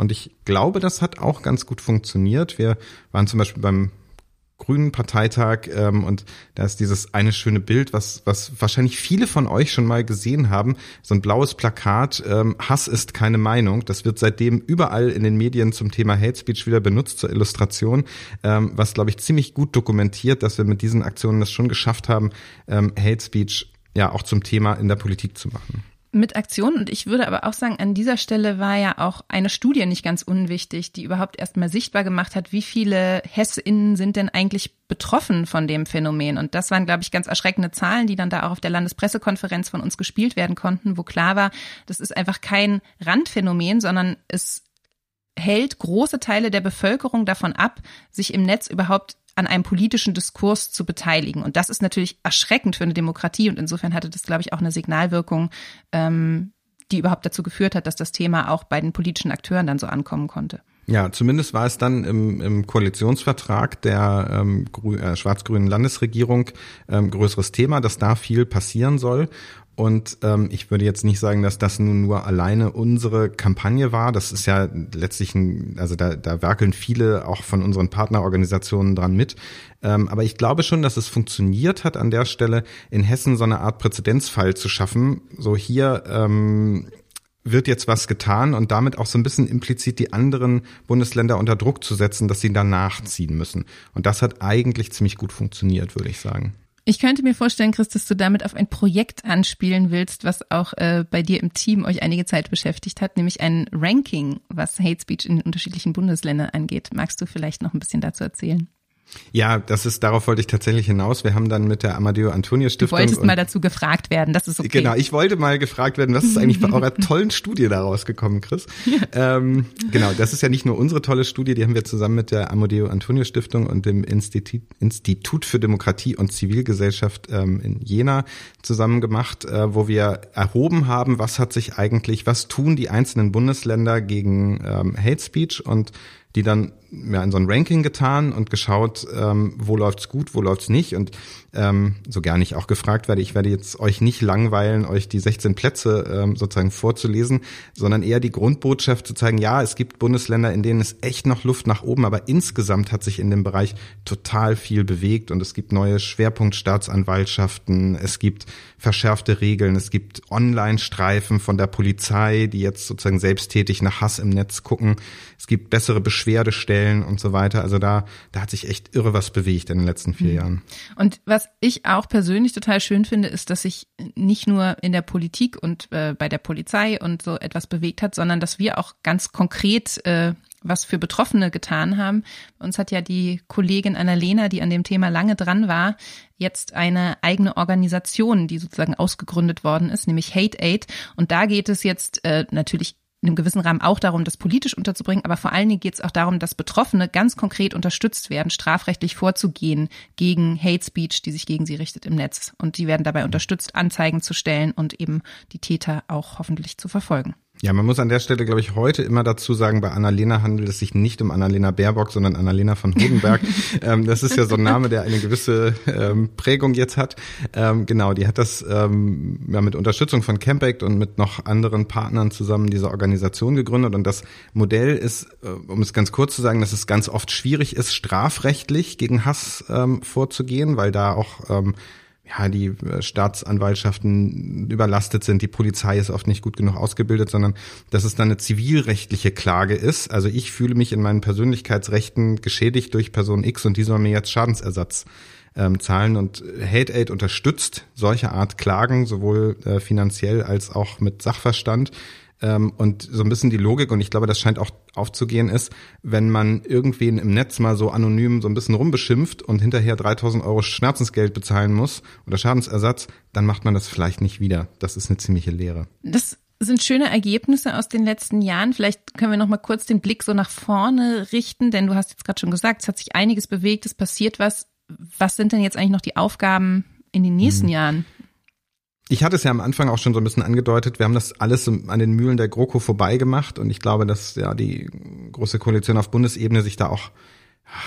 B: Und ich glaube, das hat auch ganz gut funktioniert. Wir waren zum Beispiel beim Grünen Parteitag ähm, und da ist dieses eine schöne Bild, was, was wahrscheinlich viele von euch schon mal gesehen haben, so ein blaues Plakat, ähm, Hass ist keine Meinung. Das wird seitdem überall in den Medien zum Thema Hate Speech wieder benutzt zur Illustration, ähm, was, glaube ich, ziemlich gut dokumentiert, dass wir mit diesen Aktionen es schon geschafft haben, ähm, Hate Speech ja auch zum Thema in der Politik zu machen
A: mit Aktionen. Und ich würde aber auch sagen, an dieser Stelle war ja auch eine Studie nicht ganz unwichtig, die überhaupt erstmal sichtbar gemacht hat, wie viele HessInnen sind denn eigentlich betroffen von dem Phänomen. Und das waren, glaube ich, ganz erschreckende Zahlen, die dann da auch auf der Landespressekonferenz von uns gespielt werden konnten, wo klar war, das ist einfach kein Randphänomen, sondern es hält große Teile der Bevölkerung davon ab, sich im Netz überhaupt an einem politischen Diskurs zu beteiligen. Und das ist natürlich erschreckend für eine Demokratie. Und insofern hatte das, glaube ich, auch eine Signalwirkung, ähm, die überhaupt dazu geführt hat, dass das Thema auch bei den politischen Akteuren dann so ankommen konnte.
B: Ja, zumindest war es dann im, im Koalitionsvertrag der ähm, äh, schwarz-grünen Landesregierung ähm, größeres Thema, dass da viel passieren soll. Und ähm, ich würde jetzt nicht sagen, dass das nun nur alleine unsere Kampagne war. Das ist ja letztlich ein, also da, da werkeln viele auch von unseren Partnerorganisationen dran mit. Ähm, aber ich glaube schon, dass es funktioniert hat, an der Stelle in Hessen so eine Art Präzedenzfall zu schaffen. So hier ähm, wird jetzt was getan und damit auch so ein bisschen implizit die anderen Bundesländer unter Druck zu setzen, dass sie danach ziehen müssen. Und das hat eigentlich ziemlich gut funktioniert, würde ich sagen.
A: Ich könnte mir vorstellen, Chris, dass du damit auf ein Projekt anspielen willst, was auch äh, bei dir im Team euch einige Zeit beschäftigt hat, nämlich ein Ranking, was Hate Speech in den unterschiedlichen Bundesländern angeht. Magst du vielleicht noch ein bisschen dazu erzählen?
B: Ja, das ist, darauf wollte ich tatsächlich hinaus. Wir haben dann mit der Amadeo Antonio Stiftung.
A: Du wolltest mal dazu gefragt werden, das ist okay.
B: Genau, ich wollte mal gefragt werden, was ist eigentlich bei [laughs] eurer tollen Studie daraus gekommen, Chris? Ja. Ähm, genau, das ist ja nicht nur unsere tolle Studie, die haben wir zusammen mit der Amadeo Antonio Stiftung und dem Institut, Institut für Demokratie und Zivilgesellschaft ähm, in Jena zusammen gemacht, äh, wo wir erhoben haben, was hat sich eigentlich, was tun die einzelnen Bundesländer gegen ähm, Hate Speech und die dann ja, in so ein Ranking getan und geschaut, ähm, wo läuft's gut, wo läuft's nicht. Und ähm, so gar nicht auch gefragt werde, ich werde jetzt euch nicht langweilen, euch die 16 Plätze ähm, sozusagen vorzulesen, sondern eher die Grundbotschaft zu zeigen, ja, es gibt Bundesländer, in denen es echt noch Luft nach oben, aber insgesamt hat sich in dem Bereich total viel bewegt und es gibt neue Schwerpunktstaatsanwaltschaften, es gibt verschärfte Regeln, es gibt Online-Streifen von der Polizei, die jetzt sozusagen selbsttätig nach Hass im Netz gucken, es gibt bessere Beschwerdestellen und so weiter. Also da, da hat sich echt irre was bewegt in den letzten vier mhm. Jahren.
A: Und was ich auch persönlich total schön finde, ist, dass sich nicht nur in der Politik und äh, bei der Polizei und so etwas bewegt hat, sondern dass wir auch ganz konkret äh, was für Betroffene getan haben. Uns hat ja die Kollegin Annalena, die an dem Thema lange dran war, jetzt eine eigene Organisation, die sozusagen ausgegründet worden ist, nämlich Hate Aid. Und da geht es jetzt äh, natürlich in einem gewissen Rahmen auch darum, das politisch unterzubringen, aber vor allen Dingen geht es auch darum, dass Betroffene ganz konkret unterstützt werden, strafrechtlich vorzugehen gegen Hate Speech, die sich gegen sie richtet im Netz. Und die werden dabei unterstützt, Anzeigen zu stellen und eben die Täter auch hoffentlich zu verfolgen.
B: Ja, man muss an der Stelle, glaube ich, heute immer dazu sagen, bei Annalena handelt es sich nicht um Annalena Baerbock, sondern Annalena von Hodenberg. [laughs] ähm, das ist ja so ein Name, der eine gewisse ähm, Prägung jetzt hat. Ähm, genau, die hat das ähm, ja, mit Unterstützung von Campact und mit noch anderen Partnern zusammen diese Organisation gegründet. Und das Modell ist, äh, um es ganz kurz zu sagen, dass es ganz oft schwierig ist, strafrechtlich gegen Hass ähm, vorzugehen, weil da auch ähm, ja, die äh, Staatsanwaltschaften überlastet sind, die Polizei ist oft nicht gut genug ausgebildet, sondern dass es dann eine zivilrechtliche Klage ist. Also ich fühle mich in meinen Persönlichkeitsrechten geschädigt durch Person X und die soll mir jetzt Schadensersatz ähm, zahlen. Und Hate Aid unterstützt solche Art Klagen, sowohl äh, finanziell als auch mit Sachverstand. Ähm, und so ein bisschen die Logik, und ich glaube, das scheint auch aufzugehen, ist, wenn man irgendwen im Netz mal so anonym so ein bisschen rumbeschimpft und hinterher 3000 Euro Schmerzensgeld bezahlen muss oder Schadensersatz, dann macht man das vielleicht nicht wieder. Das ist eine ziemliche Lehre.
A: Das sind schöne Ergebnisse aus den letzten Jahren. Vielleicht können wir noch mal kurz den Blick so nach vorne richten, denn du hast jetzt gerade schon gesagt, es hat sich einiges bewegt, es passiert was. Was sind denn jetzt eigentlich noch die Aufgaben in den nächsten hm. Jahren?
B: Ich hatte es ja am Anfang auch schon so ein bisschen angedeutet. Wir haben das alles an den Mühlen der GroKo vorbeigemacht und ich glaube, dass ja die große Koalition auf Bundesebene sich da auch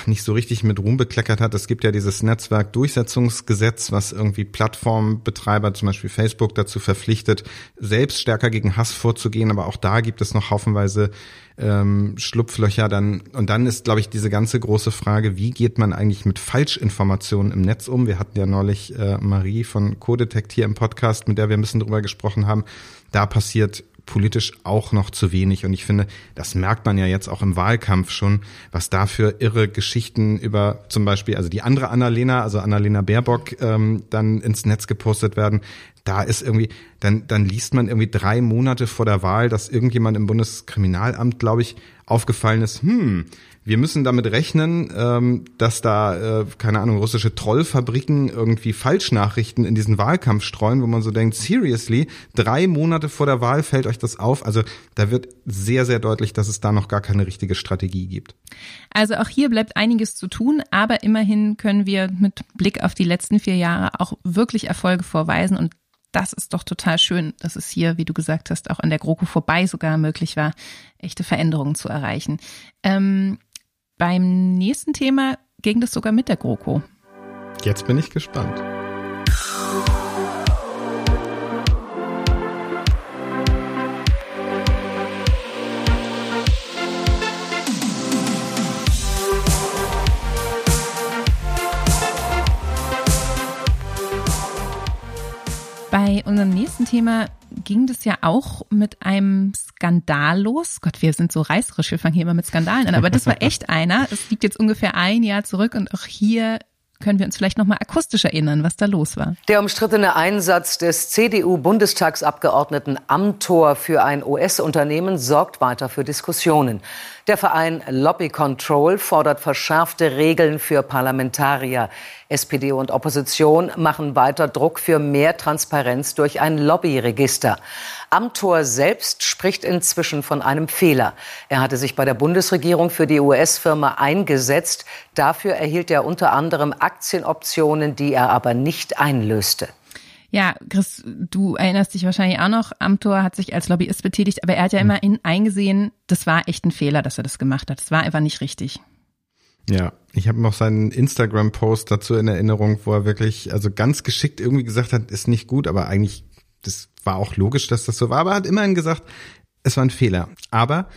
B: nicht so richtig mit Ruhm bekleckert hat. Es gibt ja dieses Netzwerkdurchsetzungsgesetz, was irgendwie Plattformbetreiber, zum Beispiel Facebook, dazu verpflichtet, selbst stärker gegen Hass vorzugehen. Aber auch da gibt es noch haufenweise ähm, Schlupflöcher. Dann und dann ist, glaube ich, diese ganze große Frage: Wie geht man eigentlich mit Falschinformationen im Netz um? Wir hatten ja neulich äh, Marie von Codetect hier im Podcast, mit der wir ein bisschen drüber gesprochen haben. Da passiert politisch auch noch zu wenig. Und ich finde, das merkt man ja jetzt auch im Wahlkampf schon, was da für irre Geschichten über zum Beispiel, also die andere Annalena, also Annalena Baerbock, ähm, dann ins Netz gepostet werden. Da ist irgendwie, dann, dann liest man irgendwie drei Monate vor der Wahl, dass irgendjemand im Bundeskriminalamt, glaube ich, aufgefallen ist, hm, wir müssen damit rechnen, ähm, dass da, äh, keine Ahnung, russische Trollfabriken irgendwie Falschnachrichten in diesen Wahlkampf streuen, wo man so denkt, seriously, drei Monate vor der Wahl fällt euch das auf. Also da wird sehr, sehr deutlich, dass es da noch gar keine richtige Strategie gibt.
A: Also auch hier bleibt einiges zu tun, aber immerhin können wir mit Blick auf die letzten vier Jahre auch wirklich Erfolge vorweisen und das ist doch total schön, dass es hier, wie du gesagt hast, auch an der GroKo vorbei sogar möglich war, echte Veränderungen zu erreichen. Ähm, beim nächsten Thema ging das sogar mit der GroKo.
B: Jetzt bin ich gespannt.
A: Bei unserem nächsten Thema ging das ja auch mit einem Skandal los. Gott, wir sind so reißerisch, wir fangen hier immer mit Skandalen an, aber das war echt einer. Es liegt jetzt ungefähr ein Jahr zurück und auch hier können wir uns vielleicht noch mal akustisch erinnern, was da los war.
F: Der umstrittene Einsatz des CDU-Bundestagsabgeordneten Amtor für ein US-Unternehmen sorgt weiter für Diskussionen. Der Verein Lobby Control fordert verschärfte Regeln für Parlamentarier. SPD und Opposition machen weiter Druck für mehr Transparenz durch ein Lobbyregister. Amtor selbst spricht inzwischen von einem Fehler. Er hatte sich bei der Bundesregierung für die US-Firma eingesetzt. Dafür erhielt er unter anderem Aktienoptionen, die er aber nicht einlöste.
A: Ja, Chris, du erinnerst dich wahrscheinlich auch noch, Amtor hat sich als Lobbyist betätigt, aber er hat ja hm. immer in, eingesehen, das war echt ein Fehler, dass er das gemacht hat. Das war einfach nicht richtig.
B: Ja, ich habe noch seinen Instagram-Post dazu in Erinnerung, wo er wirklich, also ganz geschickt irgendwie gesagt hat, ist nicht gut, aber eigentlich, das war auch logisch, dass das so war, aber er hat immerhin gesagt, es war ein Fehler. Aber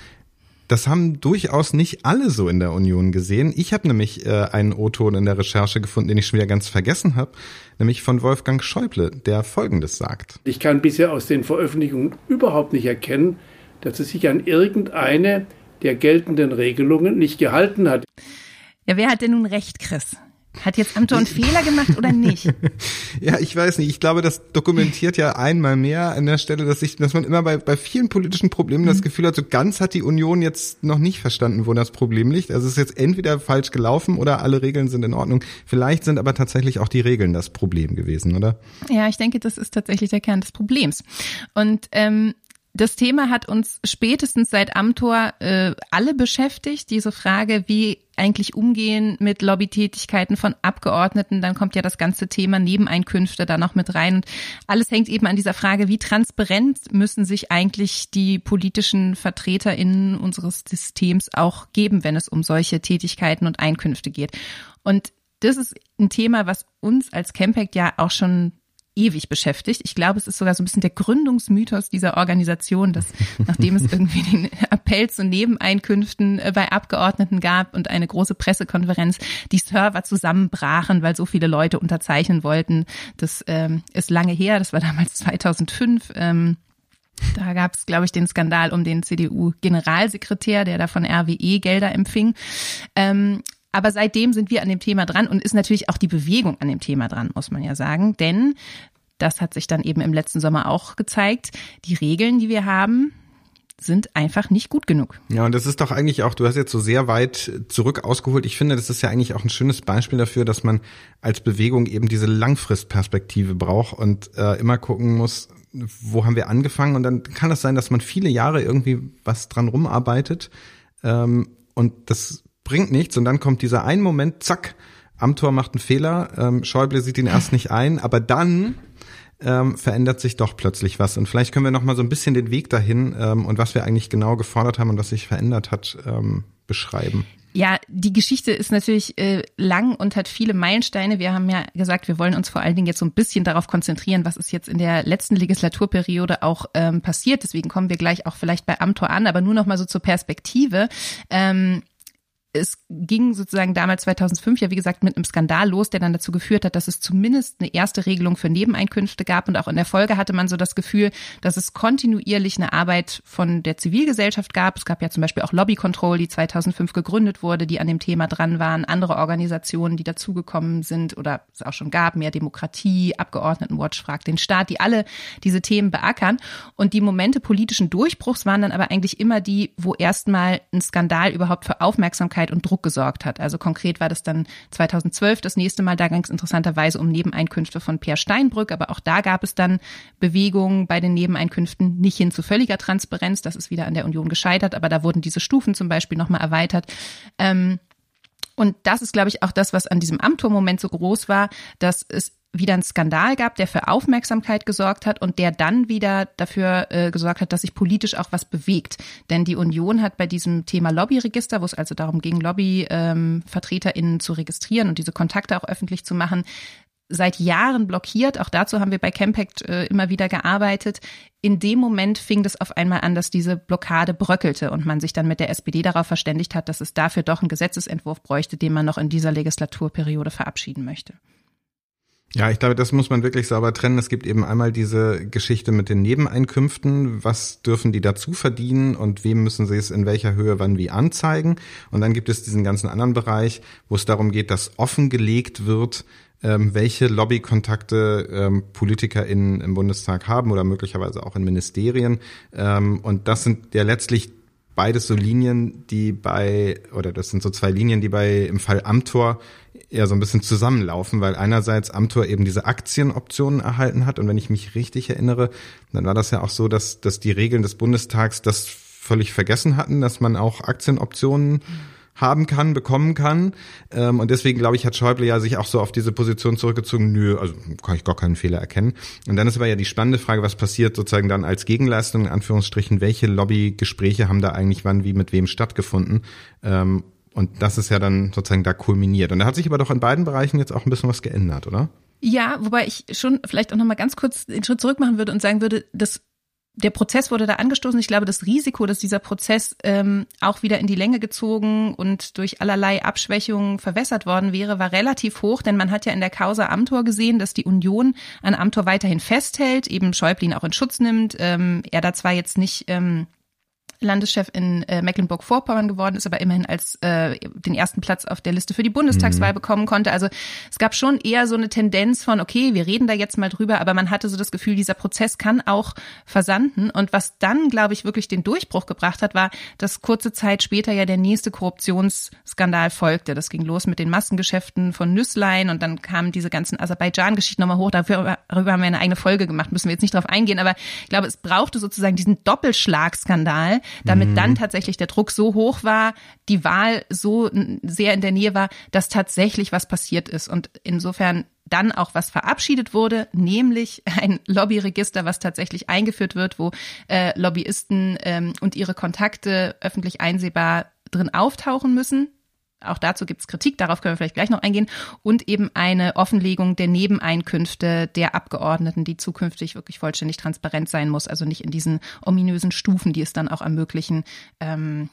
B: das haben durchaus nicht alle so in der Union gesehen. Ich habe nämlich äh, einen O-Ton in der Recherche gefunden, den ich schon wieder ganz vergessen habe, nämlich von Wolfgang Schäuble, der Folgendes sagt.
G: Ich kann bisher aus den Veröffentlichungen überhaupt nicht erkennen, dass es sich an irgendeine der geltenden Regelungen nicht gehalten hat.
A: Ja, wer hat denn nun recht, Chris? Hat jetzt einen Fehler gemacht oder nicht? [laughs]
B: ja, ich weiß nicht. Ich glaube, das dokumentiert ja einmal mehr an der Stelle, dass ich, dass man immer bei, bei vielen politischen Problemen mhm. das Gefühl hat, so ganz hat die Union jetzt noch nicht verstanden, wo das Problem liegt. Also es ist jetzt entweder falsch gelaufen oder alle Regeln sind in Ordnung. Vielleicht sind aber tatsächlich auch die Regeln das Problem gewesen, oder?
A: Ja, ich denke, das ist tatsächlich der Kern des Problems. Und ähm, das Thema hat uns spätestens seit Amtor äh, alle beschäftigt, diese Frage, wie eigentlich umgehen mit Lobbytätigkeiten von Abgeordneten. Dann kommt ja das ganze Thema Nebeneinkünfte da noch mit rein. Und alles hängt eben an dieser Frage, wie transparent müssen sich eigentlich die politischen VertreterInnen unseres Systems auch geben, wenn es um solche Tätigkeiten und Einkünfte geht. Und das ist ein Thema, was uns als Campact ja auch schon ewig beschäftigt. Ich glaube, es ist sogar so ein bisschen der Gründungsmythos dieser Organisation, dass [laughs] nachdem es irgendwie den Appell zu Nebeneinkünften äh, bei Abgeordneten gab und eine große Pressekonferenz, die Server zusammenbrachen, weil so viele Leute unterzeichnen wollten. Das ähm, ist lange her, das war damals 2005. Ähm, da gab es, glaube ich, den Skandal um den CDU-Generalsekretär, der da von RWE Gelder empfing. Ähm, aber seitdem sind wir an dem Thema dran und ist natürlich auch die Bewegung an dem Thema dran, muss man ja sagen. Denn das hat sich dann eben im letzten Sommer auch gezeigt. Die Regeln, die wir haben, sind einfach nicht gut genug.
B: Ja, und das ist doch eigentlich auch, du hast jetzt so sehr weit zurück ausgeholt. Ich finde, das ist ja eigentlich auch ein schönes Beispiel dafür, dass man als Bewegung eben diese Langfristperspektive braucht und äh, immer gucken muss, wo haben wir angefangen. Und dann kann es das sein, dass man viele Jahre irgendwie was dran rumarbeitet. Ähm, und das bringt nichts und dann kommt dieser ein Moment, zack, Amtor macht einen Fehler, ähm, Schäuble sieht ihn erst nicht ein, aber dann ähm, verändert sich doch plötzlich was. Und vielleicht können wir noch mal so ein bisschen den Weg dahin ähm, und was wir eigentlich genau gefordert haben und was sich verändert hat, ähm, beschreiben.
A: Ja, die Geschichte ist natürlich äh, lang und hat viele Meilensteine. Wir haben ja gesagt, wir wollen uns vor allen Dingen jetzt so ein bisschen darauf konzentrieren, was ist jetzt in der letzten Legislaturperiode auch ähm, passiert. Deswegen kommen wir gleich auch vielleicht bei Amtor an, aber nur noch mal so zur Perspektive. Ähm, es ging sozusagen damals 2005 ja wie gesagt mit einem Skandal los, der dann dazu geführt hat, dass es zumindest eine erste Regelung für Nebeneinkünfte gab. Und auch in der Folge hatte man so das Gefühl, dass es kontinuierlich eine Arbeit von der Zivilgesellschaft gab. Es gab ja zum Beispiel auch Lobby Control, die 2005 gegründet wurde, die an dem Thema dran waren, andere Organisationen, die dazugekommen sind oder es auch schon gab, mehr Demokratie, Abgeordnetenwatch fragt den Staat, die alle diese Themen beackern. Und die Momente politischen Durchbruchs waren dann aber eigentlich immer die, wo erstmal ein Skandal überhaupt für Aufmerksamkeit Aufmerksamkeit und Druck gesorgt hat. Also konkret war das dann 2012 das nächste Mal, da ging es interessanterweise um Nebeneinkünfte von Per Steinbrück, aber auch da gab es dann Bewegungen bei den Nebeneinkünften nicht hin zu völliger Transparenz. Das ist wieder an der Union gescheitert, aber da wurden diese Stufen zum Beispiel nochmal erweitert. Ähm, und das ist, glaube ich, auch das, was an diesem Amtor-Moment so groß war, dass es wieder einen Skandal gab, der für Aufmerksamkeit gesorgt hat und der dann wieder dafür äh, gesorgt hat, dass sich politisch auch was bewegt. Denn die Union hat bei diesem Thema Lobbyregister, wo es also darum ging, LobbyvertreterInnen ähm, zu registrieren und diese Kontakte auch öffentlich zu machen, seit Jahren blockiert. Auch dazu haben wir bei Campact äh, immer wieder gearbeitet. In dem Moment fing es auf einmal an, dass diese Blockade bröckelte und man sich dann mit der SPD darauf verständigt hat, dass es dafür doch einen Gesetzesentwurf bräuchte, den man noch in dieser Legislaturperiode verabschieden möchte.
B: Ja, ich glaube, das muss man wirklich sauber trennen. Es gibt eben einmal diese Geschichte mit den Nebeneinkünften. Was dürfen die dazu verdienen und wem müssen sie es in welcher Höhe wann wie anzeigen? Und dann gibt es diesen ganzen anderen Bereich, wo es darum geht, dass offengelegt wird, ähm, welche Lobbykontakte ähm, PolitikerInnen im Bundestag haben oder möglicherweise auch in Ministerien. Ähm, und das sind ja letztlich beides so Linien, die bei, oder das sind so zwei Linien, die bei im Fall Amtor eher so ein bisschen zusammenlaufen, weil einerseits Amtor eben diese Aktienoptionen erhalten hat und wenn ich mich richtig erinnere, dann war das ja auch so, dass, dass die Regeln des Bundestags das völlig vergessen hatten, dass man auch Aktienoptionen mhm haben kann, bekommen kann. Ähm, und deswegen, glaube ich, hat Schäuble ja sich auch so auf diese Position zurückgezogen, nö, also kann ich gar keinen Fehler erkennen. Und dann ist aber ja die spannende Frage, was passiert sozusagen dann als Gegenleistung, in Anführungsstrichen, welche Lobbygespräche haben da eigentlich wann, wie, mit wem stattgefunden? Ähm, und das ist ja dann sozusagen da kulminiert. Und da hat sich aber doch in beiden Bereichen jetzt auch ein bisschen was geändert, oder?
A: Ja, wobei ich schon vielleicht auch nochmal ganz kurz den Schritt zurück machen würde und sagen würde, dass der Prozess wurde da angestoßen. Ich glaube, das Risiko, dass dieser Prozess ähm, auch wieder in die Länge gezogen und durch allerlei Abschwächungen verwässert worden wäre, war relativ hoch, denn man hat ja in der Causa Amtor gesehen, dass die Union an Amtor weiterhin festhält, eben Schäublin auch in Schutz nimmt. Ähm, er da zwar jetzt nicht ähm, Landeschef in äh, Mecklenburg-Vorpommern geworden ist, aber immerhin als äh, den ersten Platz auf der Liste für die Bundestagswahl mhm. bekommen konnte. Also es gab schon eher so eine Tendenz von, okay, wir reden da jetzt mal drüber, aber man hatte so das Gefühl, dieser Prozess kann auch versanden. Und was dann, glaube ich, wirklich den Durchbruch gebracht hat, war, dass kurze Zeit später ja der nächste Korruptionsskandal folgte. Das ging los mit den Massengeschäften von Nüsslein und dann kamen diese ganzen Aserbaidschan-Geschichten nochmal hoch. Dafür, darüber haben wir eine eigene Folge gemacht, müssen wir jetzt nicht drauf eingehen, aber ich glaube, es brauchte sozusagen diesen Doppelschlagskandal, damit mhm. dann tatsächlich der Druck so hoch war, die Wahl so sehr in der Nähe war, dass tatsächlich was passiert ist. Und insofern dann auch was verabschiedet wurde, nämlich [laughs] ein Lobbyregister, was tatsächlich eingeführt wird, wo äh, Lobbyisten ähm, und ihre Kontakte öffentlich einsehbar drin auftauchen müssen. Auch dazu gibt es Kritik, darauf können wir vielleicht gleich noch eingehen. Und eben eine Offenlegung der Nebeneinkünfte der Abgeordneten, die zukünftig wirklich vollständig transparent sein muss, also nicht in diesen ominösen Stufen, die es dann auch ermöglichen, ähm,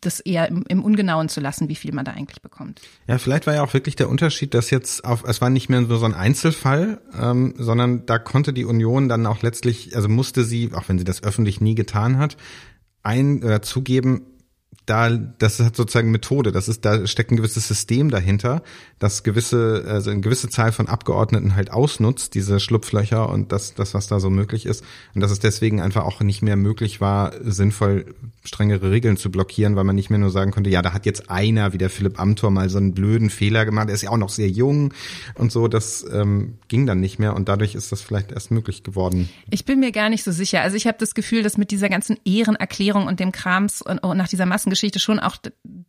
A: das eher im, im Ungenauen zu lassen, wie viel man da eigentlich bekommt.
B: Ja, vielleicht war ja auch wirklich der Unterschied, dass jetzt auf, es war nicht mehr so ein Einzelfall, ähm, sondern da konnte die Union dann auch letztlich, also musste sie, auch wenn sie das öffentlich nie getan hat, ein äh, zugeben, da, das hat sozusagen Methode, das ist, da steckt ein gewisses System dahinter, das gewisse, also eine gewisse Zahl von Abgeordneten halt ausnutzt, diese Schlupflöcher und das, das, was da so möglich ist. Und dass es deswegen einfach auch nicht mehr möglich war, sinnvoll strengere Regeln zu blockieren, weil man nicht mehr nur sagen konnte, ja, da hat jetzt einer wie der Philipp Amthor mal so einen blöden Fehler gemacht, er ist ja auch noch sehr jung und so, das ähm, ging dann nicht mehr und dadurch ist das vielleicht erst möglich geworden.
A: Ich bin mir gar nicht so sicher. Also ich habe das Gefühl, dass mit dieser ganzen Ehrenerklärung und dem Krams und, und nach dieser Massengeschichte Geschichte schon auch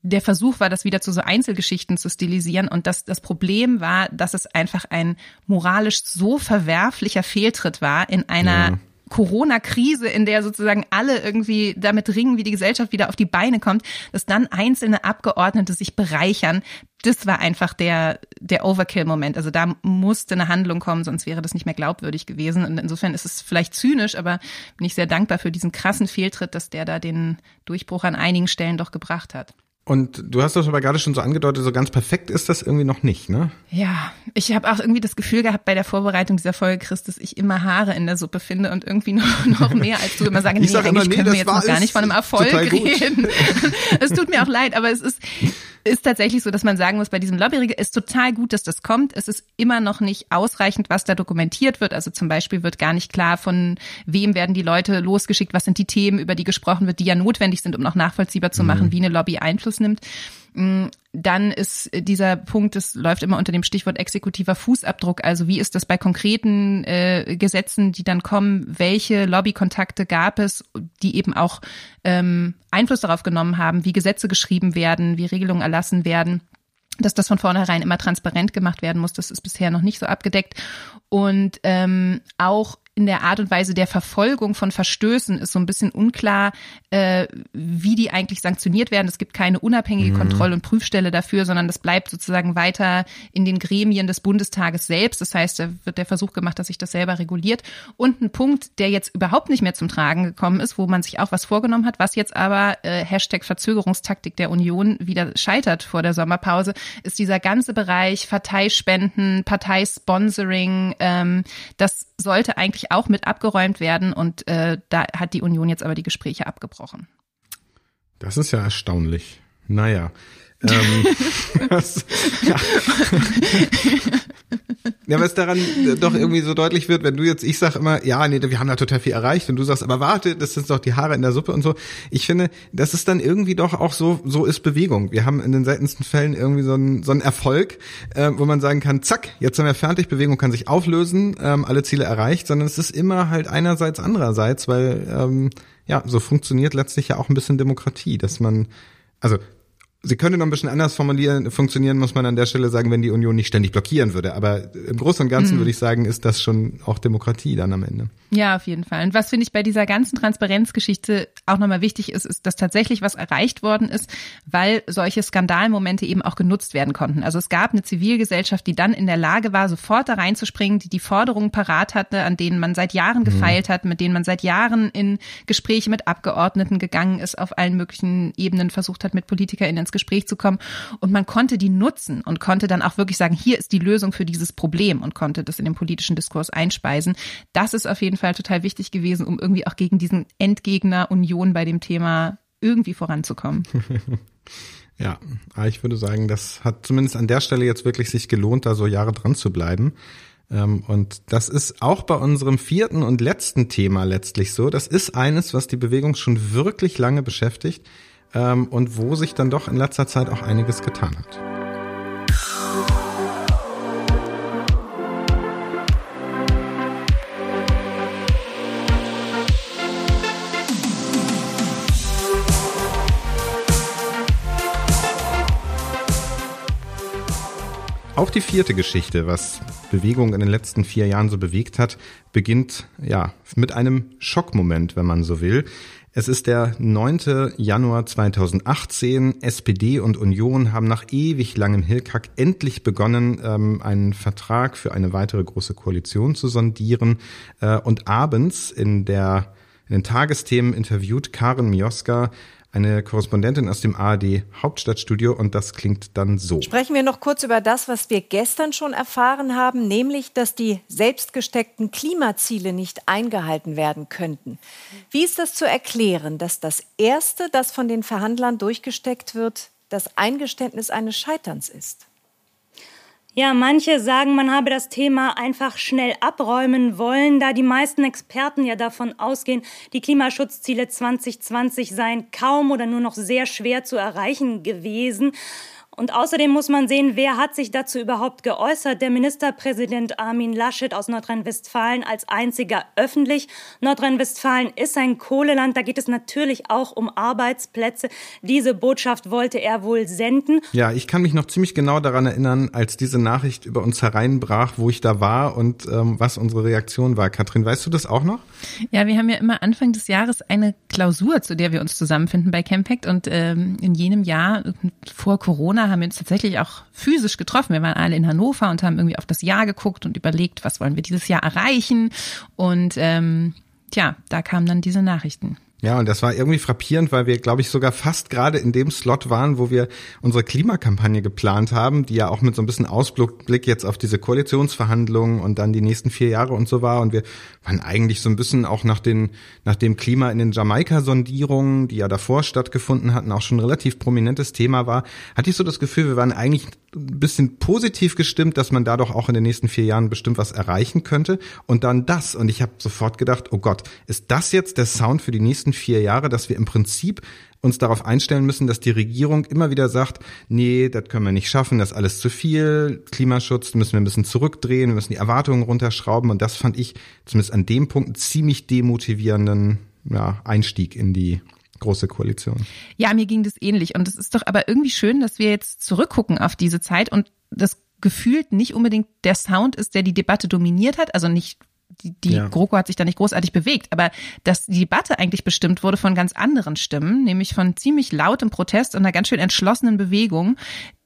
A: der Versuch war, das wieder zu so Einzelgeschichten zu stilisieren. Und das, das Problem war, dass es einfach ein moralisch so verwerflicher Fehltritt war in einer ja. Corona-Krise, in der sozusagen alle irgendwie damit ringen, wie die Gesellschaft wieder auf die Beine kommt, dass dann einzelne Abgeordnete sich bereichern. Das war einfach der, der Overkill-Moment. Also da musste eine Handlung kommen, sonst wäre das nicht mehr glaubwürdig gewesen. Und insofern ist es vielleicht zynisch, aber bin ich sehr dankbar für diesen krassen Fehltritt, dass der da den Durchbruch an einigen Stellen doch gebracht hat.
B: Und du hast das aber gerade schon so angedeutet, so ganz perfekt ist das irgendwie noch nicht, ne?
A: Ja, ich habe auch irgendwie das Gefühl gehabt bei der Vorbereitung dieser Folge, Chris, dass ich immer Haare in der Suppe finde und irgendwie [laughs] noch, noch mehr als du immer sagen, nee, sag eigentlich immer, nee, können wir jetzt noch gar nicht von einem Erfolg reden. [laughs] es tut mir auch leid, aber es ist, ist tatsächlich so, dass man sagen muss, bei diesem Lobbyregister ist total gut, dass das kommt. Es ist immer noch nicht ausreichend, was da dokumentiert wird. Also zum Beispiel wird gar nicht klar, von wem werden die Leute losgeschickt, was sind die Themen, über die gesprochen wird, die ja notwendig sind, um noch nachvollziehbar zu machen, mhm. wie eine Lobby Einfluss nimmt. Mm, dann ist dieser Punkt, das läuft immer unter dem Stichwort exekutiver Fußabdruck. Also wie ist das bei konkreten äh, Gesetzen, die dann kommen? Welche Lobbykontakte gab es, die eben auch ähm, Einfluss darauf genommen haben, wie Gesetze geschrieben werden, wie Regelungen erlassen werden? dass das von vornherein immer transparent gemacht werden muss. Das ist bisher noch nicht so abgedeckt. Und ähm, auch in der Art und Weise der Verfolgung von Verstößen ist so ein bisschen unklar, äh, wie die eigentlich sanktioniert werden. Es gibt keine unabhängige mhm. Kontroll- und Prüfstelle dafür, sondern das bleibt sozusagen weiter in den Gremien des Bundestages selbst. Das heißt, da wird der Versuch gemacht, dass sich das selber reguliert. Und ein Punkt, der jetzt überhaupt nicht mehr zum Tragen gekommen ist, wo man sich auch was vorgenommen hat, was jetzt aber äh, Hashtag Verzögerungstaktik der Union wieder scheitert vor der Sommerpause, ist dieser ganze Bereich Parteispenden, Parteisponsoring. Ähm, das sollte eigentlich auch mit abgeräumt werden und äh, da hat die Union jetzt aber die Gespräche abgebrochen.
B: Das ist ja erstaunlich. Naja. Ähm, [laughs] das, ja. ja, was daran doch irgendwie so deutlich wird, wenn du jetzt, ich sag immer, ja, nee, wir haben da total viel erreicht und du sagst, aber warte, das sind doch die Haare in der Suppe und so. Ich finde, das ist dann irgendwie doch auch so, so ist Bewegung. Wir haben in den seltensten Fällen irgendwie so einen, so einen Erfolg, äh, wo man sagen kann, zack, jetzt sind wir fertig, Bewegung kann sich auflösen, ähm, alle Ziele erreicht, sondern es ist immer halt einerseits, andererseits, weil ähm, ja, so funktioniert letztlich ja auch ein bisschen Demokratie, dass man also Sie könnte noch ein bisschen anders formulieren, funktionieren, muss man an der Stelle sagen, wenn die Union nicht ständig blockieren würde. Aber im Großen und Ganzen mhm. würde ich sagen, ist das schon auch Demokratie dann am Ende.
A: Ja, auf jeden Fall. Und was finde ich bei dieser ganzen Transparenzgeschichte auch nochmal wichtig ist, ist, dass tatsächlich was erreicht worden ist, weil solche Skandalmomente eben auch genutzt werden konnten. Also es gab eine Zivilgesellschaft, die dann in der Lage war, sofort da reinzuspringen, die die Forderungen parat hatte, an denen man seit Jahren mhm. gefeilt hat, mit denen man seit Jahren in Gespräche mit Abgeordneten gegangen ist, auf allen möglichen Ebenen versucht hat, mit PolitikerInnen ins Gespräch zu kommen. Und man konnte die nutzen und konnte dann auch wirklich sagen, hier ist die Lösung für dieses Problem und konnte das in den politischen Diskurs einspeisen. Das ist auf jeden Fall total wichtig gewesen, um irgendwie auch gegen diesen Endgegner Union bei dem Thema irgendwie voranzukommen. [laughs]
B: Ja, ich würde sagen, das hat zumindest an der Stelle jetzt wirklich sich gelohnt, da so Jahre dran zu bleiben. Ähm, und das ist auch bei unserem vierten und letzten Thema letztlich so. Das ist eines, was die Bewegung schon wirklich lange beschäftigt ähm, und wo sich dann doch in letzter Zeit auch einiges getan hat. Auch die vierte Geschichte, was Bewegung in den letzten vier Jahren so bewegt hat, beginnt ja mit einem Schockmoment, wenn man so will. Es ist der 9. Januar 2018. SPD und Union haben nach ewig langem Hickhack endlich begonnen, ähm, einen Vertrag für eine weitere große Koalition zu sondieren. Äh, und abends in der in den Tagesthemen interviewt Karen Mioska eine Korrespondentin aus dem ARD Hauptstadtstudio und das klingt dann so.
H: Sprechen wir noch kurz über das, was wir gestern schon erfahren haben, nämlich, dass die selbstgesteckten Klimaziele nicht eingehalten werden könnten. Wie ist das zu erklären, dass das Erste, das von den Verhandlern durchgesteckt wird, das Eingeständnis eines Scheiterns ist?
I: Ja, manche sagen, man habe das Thema einfach schnell abräumen wollen, da die meisten Experten ja davon ausgehen, die Klimaschutzziele 2020 seien kaum oder nur noch sehr schwer zu erreichen gewesen. Und außerdem muss man sehen, wer hat sich dazu überhaupt geäußert. Der Ministerpräsident Armin Laschet aus Nordrhein-Westfalen als einziger öffentlich. Nordrhein-Westfalen ist ein Kohleland. Da geht es natürlich auch um Arbeitsplätze. Diese Botschaft wollte er wohl senden.
B: Ja, ich kann mich noch ziemlich genau daran erinnern, als diese Nachricht über uns hereinbrach, wo ich da war und ähm, was unsere Reaktion war. Katrin, weißt du das auch noch?
A: Ja, wir haben ja immer Anfang des Jahres eine Klausur, zu der wir uns zusammenfinden bei Campact. Und ähm, in jenem Jahr vor Corona Corona haben wir uns tatsächlich auch physisch getroffen. Wir waren alle in Hannover und haben irgendwie auf das Jahr geguckt und überlegt, was wollen wir dieses Jahr erreichen. Und ähm, tja, da kamen dann diese Nachrichten.
B: Ja, und das war irgendwie frappierend, weil wir, glaube ich, sogar fast gerade in dem Slot waren, wo wir unsere Klimakampagne geplant haben, die ja auch mit so ein bisschen Ausblick jetzt auf diese Koalitionsverhandlungen und dann die nächsten vier Jahre und so war. Und wir waren eigentlich so ein bisschen auch nach den, nach dem Klima in den Jamaika-Sondierungen, die ja davor stattgefunden hatten, auch schon relativ prominentes Thema war. Hatte ich so das Gefühl, wir waren eigentlich ein bisschen positiv gestimmt, dass man da doch auch in den nächsten vier Jahren bestimmt was erreichen könnte. Und dann das. Und ich habe sofort gedacht, oh Gott, ist das jetzt der Sound für die nächsten vier Jahre, dass wir im Prinzip uns darauf einstellen müssen, dass die Regierung immer wieder sagt, nee, das können wir nicht schaffen, das ist alles zu viel, Klimaschutz müssen wir ein bisschen zurückdrehen, wir müssen die Erwartungen runterschrauben. Und das fand ich zumindest an dem Punkt einen ziemlich demotivierenden ja, Einstieg in die große Koalition.
A: Ja, mir ging das ähnlich. Und es ist doch aber irgendwie schön, dass wir jetzt zurückgucken auf diese Zeit und das gefühlt nicht unbedingt der Sound ist, der die Debatte dominiert hat. Also nicht die, die ja. GroKo hat sich da nicht großartig bewegt, aber dass die Debatte eigentlich bestimmt wurde von ganz anderen Stimmen, nämlich von ziemlich lautem Protest und einer ganz schön entschlossenen Bewegung,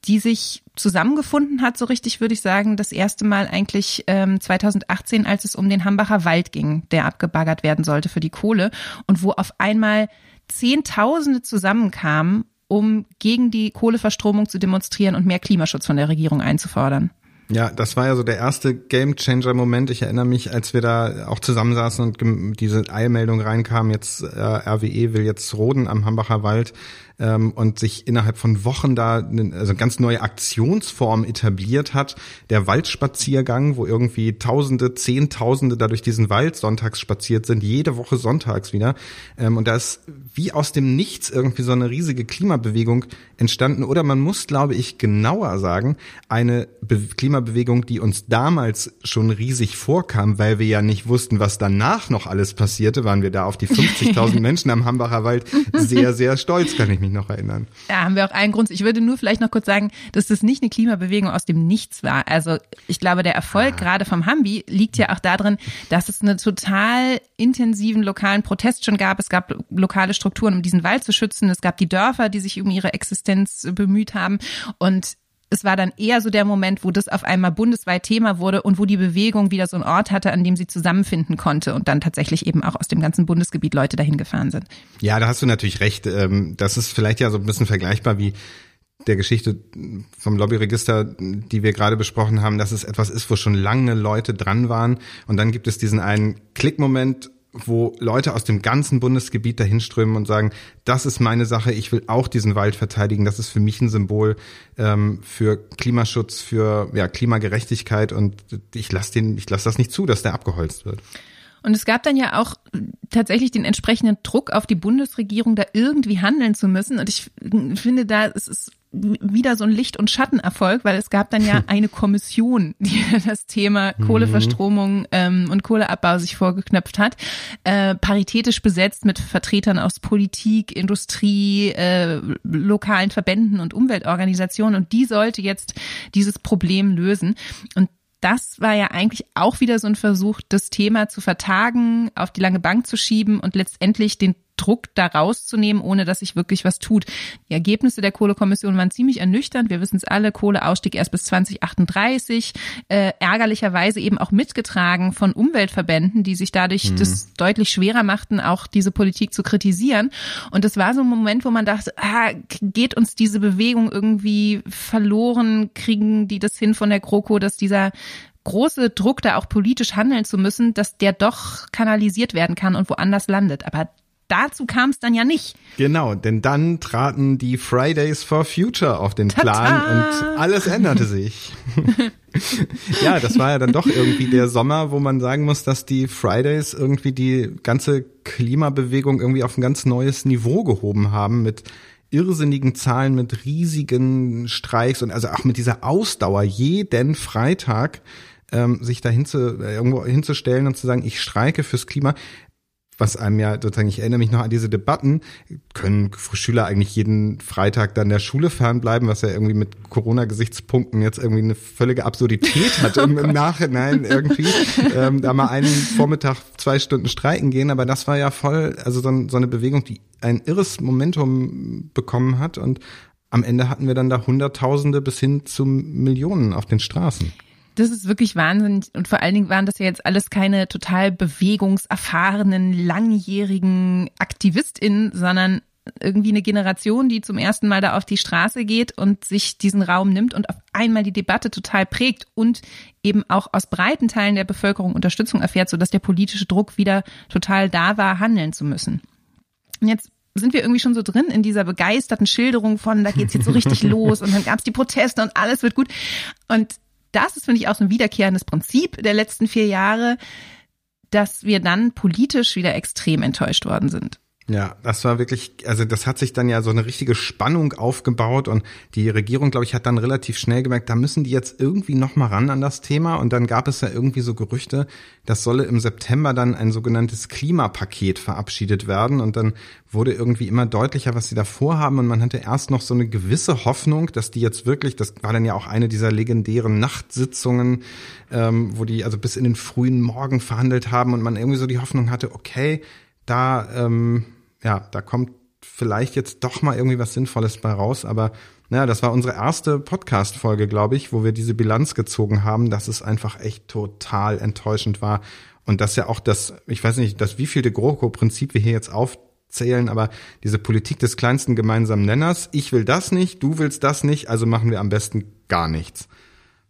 A: die sich zusammengefunden hat, so richtig würde ich sagen, das erste Mal eigentlich ähm, 2018, als es um den Hambacher Wald ging, der abgebaggert werden sollte für die Kohle und wo auf einmal Zehntausende zusammenkamen, um gegen die Kohleverstromung zu demonstrieren und mehr Klimaschutz von der Regierung einzufordern.
B: Ja, das war ja so der erste Game Changer Moment. Ich erinnere mich, als wir da auch zusammensaßen und diese Eilmeldung reinkam, jetzt äh, RWE will jetzt roden am Hambacher Wald ähm, und sich innerhalb von Wochen da eine, also ganz neue Aktionsform etabliert hat. Der Waldspaziergang, wo irgendwie Tausende, Zehntausende da durch diesen Wald sonntags spaziert sind, jede Woche sonntags wieder. Ähm, und da ist wie aus dem Nichts irgendwie so eine riesige Klimabewegung entstanden. Oder man muss, glaube ich, genauer sagen, eine Be Klimabewegung, die uns damals schon riesig vorkam, weil wir ja nicht wussten, was danach noch alles passierte, waren wir da auf die [laughs] 50.000 Menschen am Hambacher Wald sehr, sehr stolz, kann ich mich noch erinnern.
A: Da haben wir auch einen Grund. Ich würde nur vielleicht noch kurz sagen, dass das nicht eine Klimabewegung aus dem Nichts war. Also ich glaube, der Erfolg ah. gerade vom Hambi liegt ja auch darin, dass es einen total intensiven lokalen Protest schon gab. Es gab lokale Strukturen, um diesen Wald zu schützen. Es gab die Dörfer, die sich um ihre Existenz bemüht haben. Und es war dann eher so der Moment, wo das auf einmal bundesweit Thema wurde und wo die Bewegung wieder so einen Ort hatte, an dem sie zusammenfinden konnte und dann tatsächlich eben auch aus dem ganzen Bundesgebiet Leute dahin gefahren sind.
B: Ja, da hast du natürlich recht. Ähm, das ist vielleicht ja so ein bisschen vergleichbar wie der Geschichte vom Lobbyregister, die wir gerade besprochen haben, dass es etwas ist, wo schon lange Leute dran waren. Und dann gibt es diesen einen Klickmoment wo Leute aus dem ganzen Bundesgebiet dahinströmen und sagen, das ist meine Sache, ich will auch diesen Wald verteidigen, das ist für mich ein Symbol ähm, für Klimaschutz, für ja, Klimagerechtigkeit und ich lasse lasse das nicht zu, dass der abgeholzt wird.
A: Und es gab dann ja auch tatsächlich den entsprechenden Druck auf die Bundesregierung, da irgendwie handeln zu müssen. Und ich finde da, es ist wieder so ein Licht- und Schattenerfolg, weil es gab dann ja eine Kommission, die [laughs] das Thema Kohleverstromung ähm, und Kohleabbau sich vorgeknöpft hat, äh, paritätisch besetzt mit Vertretern aus Politik, Industrie, äh, lokalen Verbänden und Umweltorganisationen. Und die sollte jetzt dieses Problem lösen. Und das war ja eigentlich auch wieder so ein Versuch, das Thema zu vertagen, auf die lange Bank zu schieben und letztendlich den Druck da rauszunehmen, ohne dass sich wirklich was tut. Die Ergebnisse der Kohlekommission waren ziemlich ernüchternd. Wir wissen es alle, Kohleausstieg erst bis 2038, äh, ärgerlicherweise eben auch mitgetragen von Umweltverbänden, die sich dadurch mhm. das deutlich schwerer machten, auch diese Politik zu kritisieren. Und das war so ein Moment, wo man dachte, ah, geht uns diese Bewegung irgendwie verloren, kriegen die das hin von der GroKo, dass dieser große Druck, da auch politisch handeln zu müssen, dass der doch kanalisiert werden kann und woanders landet. Aber dazu kam es dann ja nicht.
B: Genau, denn dann traten die Fridays for Future auf den Plan Tata! und alles änderte sich. [laughs] ja, das war ja dann doch irgendwie der Sommer, wo man sagen muss, dass die Fridays irgendwie die ganze Klimabewegung irgendwie auf ein ganz neues Niveau gehoben haben mit irrsinnigen Zahlen, mit riesigen Streiks und also auch mit dieser Ausdauer jeden Freitag ähm, sich da hinzu, äh, irgendwo hinzustellen und zu sagen, ich streike fürs Klima was einem ja sozusagen, ich erinnere mich noch an diese Debatten, können Schüler eigentlich jeden Freitag dann der Schule fernbleiben, was ja irgendwie mit Corona-Gesichtspunkten jetzt irgendwie eine völlige Absurdität [laughs] hat im, im Nachhinein irgendwie, ähm, da mal einen Vormittag zwei Stunden streiken gehen, aber das war ja voll, also so, so eine Bewegung, die ein irres Momentum bekommen hat. Und am Ende hatten wir dann da Hunderttausende bis hin zu Millionen auf den Straßen.
A: Das ist wirklich wahnsinnig. Und vor allen Dingen waren das ja jetzt alles keine total bewegungserfahrenen, langjährigen AktivistInnen, sondern irgendwie eine Generation, die zum ersten Mal da auf die Straße geht und sich diesen Raum nimmt und auf einmal die Debatte total prägt und eben auch aus breiten Teilen der Bevölkerung Unterstützung erfährt, sodass der politische Druck wieder total da war, handeln zu müssen. Und jetzt sind wir irgendwie schon so drin in dieser begeisterten Schilderung von, da geht's jetzt so richtig [laughs] los und dann gab's die Proteste und alles wird gut. Und das ist, finde ich, auch so ein wiederkehrendes Prinzip der letzten vier Jahre, dass wir dann politisch wieder extrem enttäuscht worden sind.
B: Ja, das war wirklich, also das hat sich dann ja so eine richtige Spannung aufgebaut und die Regierung, glaube ich, hat dann relativ schnell gemerkt, da müssen die jetzt irgendwie noch mal ran an das Thema. Und dann gab es ja irgendwie so Gerüchte, das solle im September dann ein sogenanntes Klimapaket verabschiedet werden. Und dann wurde irgendwie immer deutlicher, was sie da vorhaben. Und man hatte erst noch so eine gewisse Hoffnung, dass die jetzt wirklich, das war dann ja auch eine dieser legendären Nachtsitzungen, ähm, wo die also bis in den frühen Morgen verhandelt haben und man irgendwie so die Hoffnung hatte, okay, da ähm, ja, da kommt vielleicht jetzt doch mal irgendwie was Sinnvolles bei raus, aber naja, das war unsere erste Podcast-Folge, glaube ich, wo wir diese Bilanz gezogen haben, dass es einfach echt total enttäuschend war. Und das ja auch das, ich weiß nicht, das wievielte GroKo-Prinzip wir hier jetzt aufzählen, aber diese Politik des kleinsten gemeinsamen Nenners, ich will das nicht, du willst das nicht, also machen wir am besten gar nichts.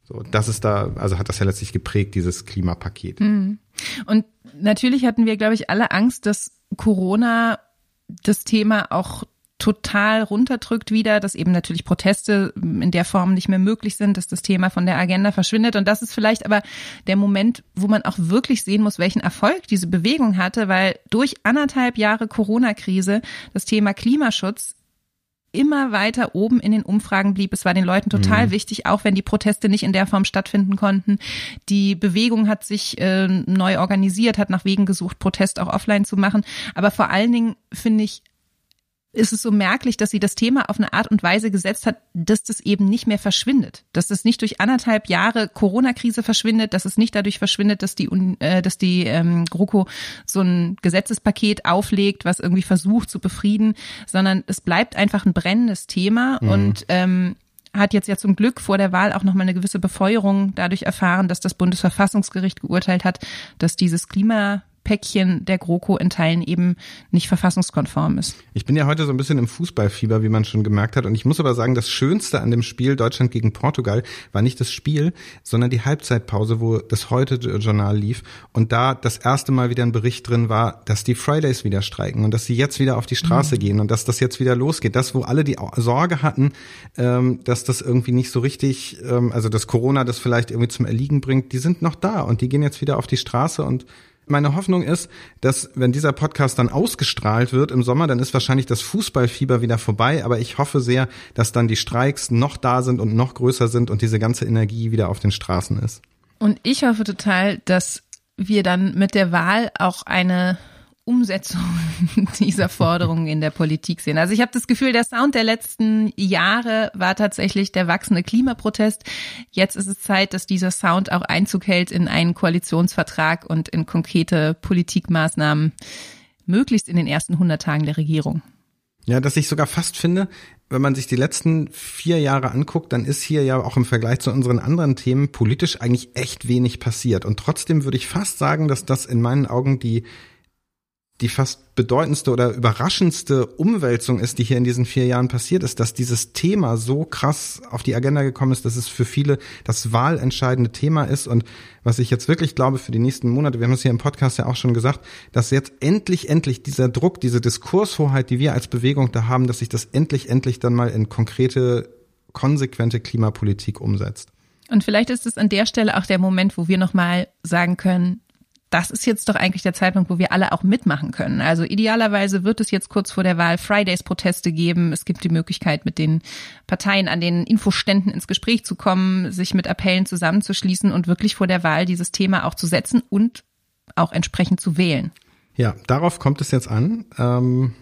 B: So, das ist da, also hat das ja letztlich geprägt, dieses Klimapaket.
A: Mhm. Und natürlich hatten wir, glaube ich, alle Angst, dass Corona das Thema auch total runterdrückt wieder, dass eben natürlich Proteste in der Form nicht mehr möglich sind, dass das Thema von der Agenda verschwindet. Und das ist vielleicht aber der Moment, wo man auch wirklich sehen muss, welchen Erfolg diese Bewegung hatte, weil durch anderthalb Jahre Corona-Krise das Thema Klimaschutz immer weiter oben in den Umfragen blieb. Es war den Leuten total mhm. wichtig, auch wenn die Proteste nicht in der Form stattfinden konnten. Die Bewegung hat sich äh, neu organisiert, hat nach Wegen gesucht, Protest auch offline zu machen. Aber vor allen Dingen finde ich ist es so merklich, dass sie das Thema auf eine Art und Weise gesetzt hat, dass das eben nicht mehr verschwindet. Dass das nicht durch anderthalb Jahre Corona-Krise verschwindet, dass es nicht dadurch verschwindet, dass die, äh, dass die ähm, GroKo so ein Gesetzespaket auflegt, was irgendwie versucht zu befrieden, sondern es bleibt einfach ein brennendes Thema mhm. und ähm, hat jetzt ja zum Glück vor der Wahl auch nochmal eine gewisse Befeuerung dadurch erfahren, dass das Bundesverfassungsgericht geurteilt hat, dass dieses Klima Päckchen der GroKo in Teilen eben nicht verfassungskonform ist.
B: Ich bin ja heute so ein bisschen im Fußballfieber, wie man schon gemerkt hat. Und ich muss aber sagen, das Schönste an dem Spiel Deutschland gegen Portugal war nicht das Spiel, sondern die Halbzeitpause, wo das Heute-Journal lief. Und da das erste Mal wieder ein Bericht drin war, dass die Fridays wieder streiken und dass sie jetzt wieder auf die Straße mhm. gehen und dass das jetzt wieder losgeht. Das, wo alle die Sorge hatten, ähm, dass das irgendwie nicht so richtig, ähm, also dass Corona das vielleicht irgendwie zum Erliegen bringt, die sind noch da und die gehen jetzt wieder auf die Straße und meine Hoffnung ist, dass wenn dieser Podcast dann ausgestrahlt wird im Sommer, dann ist wahrscheinlich das Fußballfieber wieder vorbei. Aber ich hoffe sehr, dass dann die Streiks noch da sind und noch größer sind und diese ganze Energie wieder auf den Straßen ist.
A: Und ich hoffe total, dass wir dann mit der Wahl auch eine Umsetzung [laughs] dieser Forderungen in der Politik sehen. Also ich habe das Gefühl, der Sound der letzten Jahre war tatsächlich der wachsende Klimaprotest. Jetzt ist es Zeit, dass dieser Sound auch Einzug hält in einen Koalitionsvertrag und in konkrete Politikmaßnahmen, möglichst in den ersten 100 Tagen der Regierung.
B: Ja, dass ich sogar fast finde, wenn man sich die letzten vier Jahre anguckt, dann ist hier ja auch im Vergleich zu unseren anderen Themen politisch eigentlich echt wenig passiert. Und trotzdem würde ich fast sagen, dass das in meinen Augen die die fast bedeutendste oder überraschendste Umwälzung ist, die hier in diesen vier Jahren passiert ist, dass dieses Thema so krass auf die Agenda gekommen ist, dass es für viele das wahlentscheidende Thema ist und was ich jetzt wirklich glaube für die nächsten Monate, wir haben es hier im Podcast ja auch schon gesagt, dass jetzt endlich, endlich dieser Druck, diese Diskurshoheit, die wir als Bewegung da haben, dass sich das endlich, endlich dann mal in konkrete, konsequente Klimapolitik umsetzt.
A: Und vielleicht ist es an der Stelle auch der Moment, wo wir nochmal sagen können, das ist jetzt doch eigentlich der Zeitpunkt, wo wir alle auch mitmachen können. Also idealerweise wird es jetzt kurz vor der Wahl Fridays-Proteste geben. Es gibt die Möglichkeit, mit den Parteien an den Infoständen ins Gespräch zu kommen, sich mit Appellen zusammenzuschließen und wirklich vor der Wahl dieses Thema auch zu setzen und auch entsprechend zu wählen.
B: Ja, darauf kommt es jetzt an. Ähm,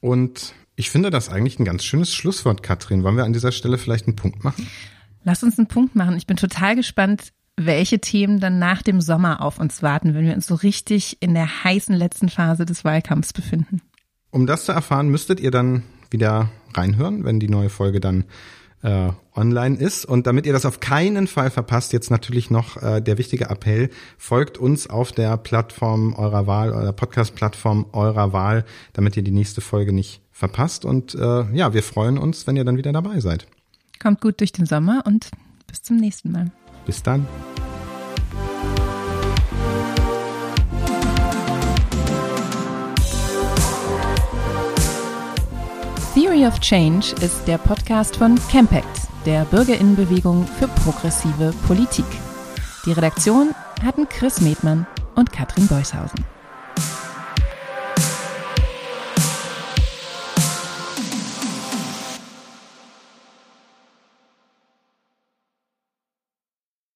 B: und ich finde das eigentlich ein ganz schönes Schlusswort, Katrin. Wollen wir an dieser Stelle vielleicht einen Punkt machen?
A: Lass uns einen Punkt machen. Ich bin total gespannt, welche Themen dann nach dem Sommer auf uns warten, wenn wir uns so richtig in der heißen letzten Phase des Wahlkampfs befinden.
B: Um das zu erfahren, müsstet ihr dann wieder reinhören, wenn die neue Folge dann äh, online ist. Und damit ihr das auf keinen Fall verpasst, jetzt natürlich noch äh, der wichtige Appell, folgt uns auf der Plattform eurer Wahl, oder Podcast-Plattform eurer Wahl, damit ihr die nächste Folge nicht verpasst. Und äh, ja, wir freuen uns, wenn ihr dann wieder dabei seid.
A: Kommt gut durch den Sommer und bis zum nächsten Mal.
B: Bis dann.
A: Theory of Change ist der Podcast von Campact, der Bürgerinnenbewegung für progressive Politik. Die Redaktion hatten Chris Medmann und Katrin Beushausen.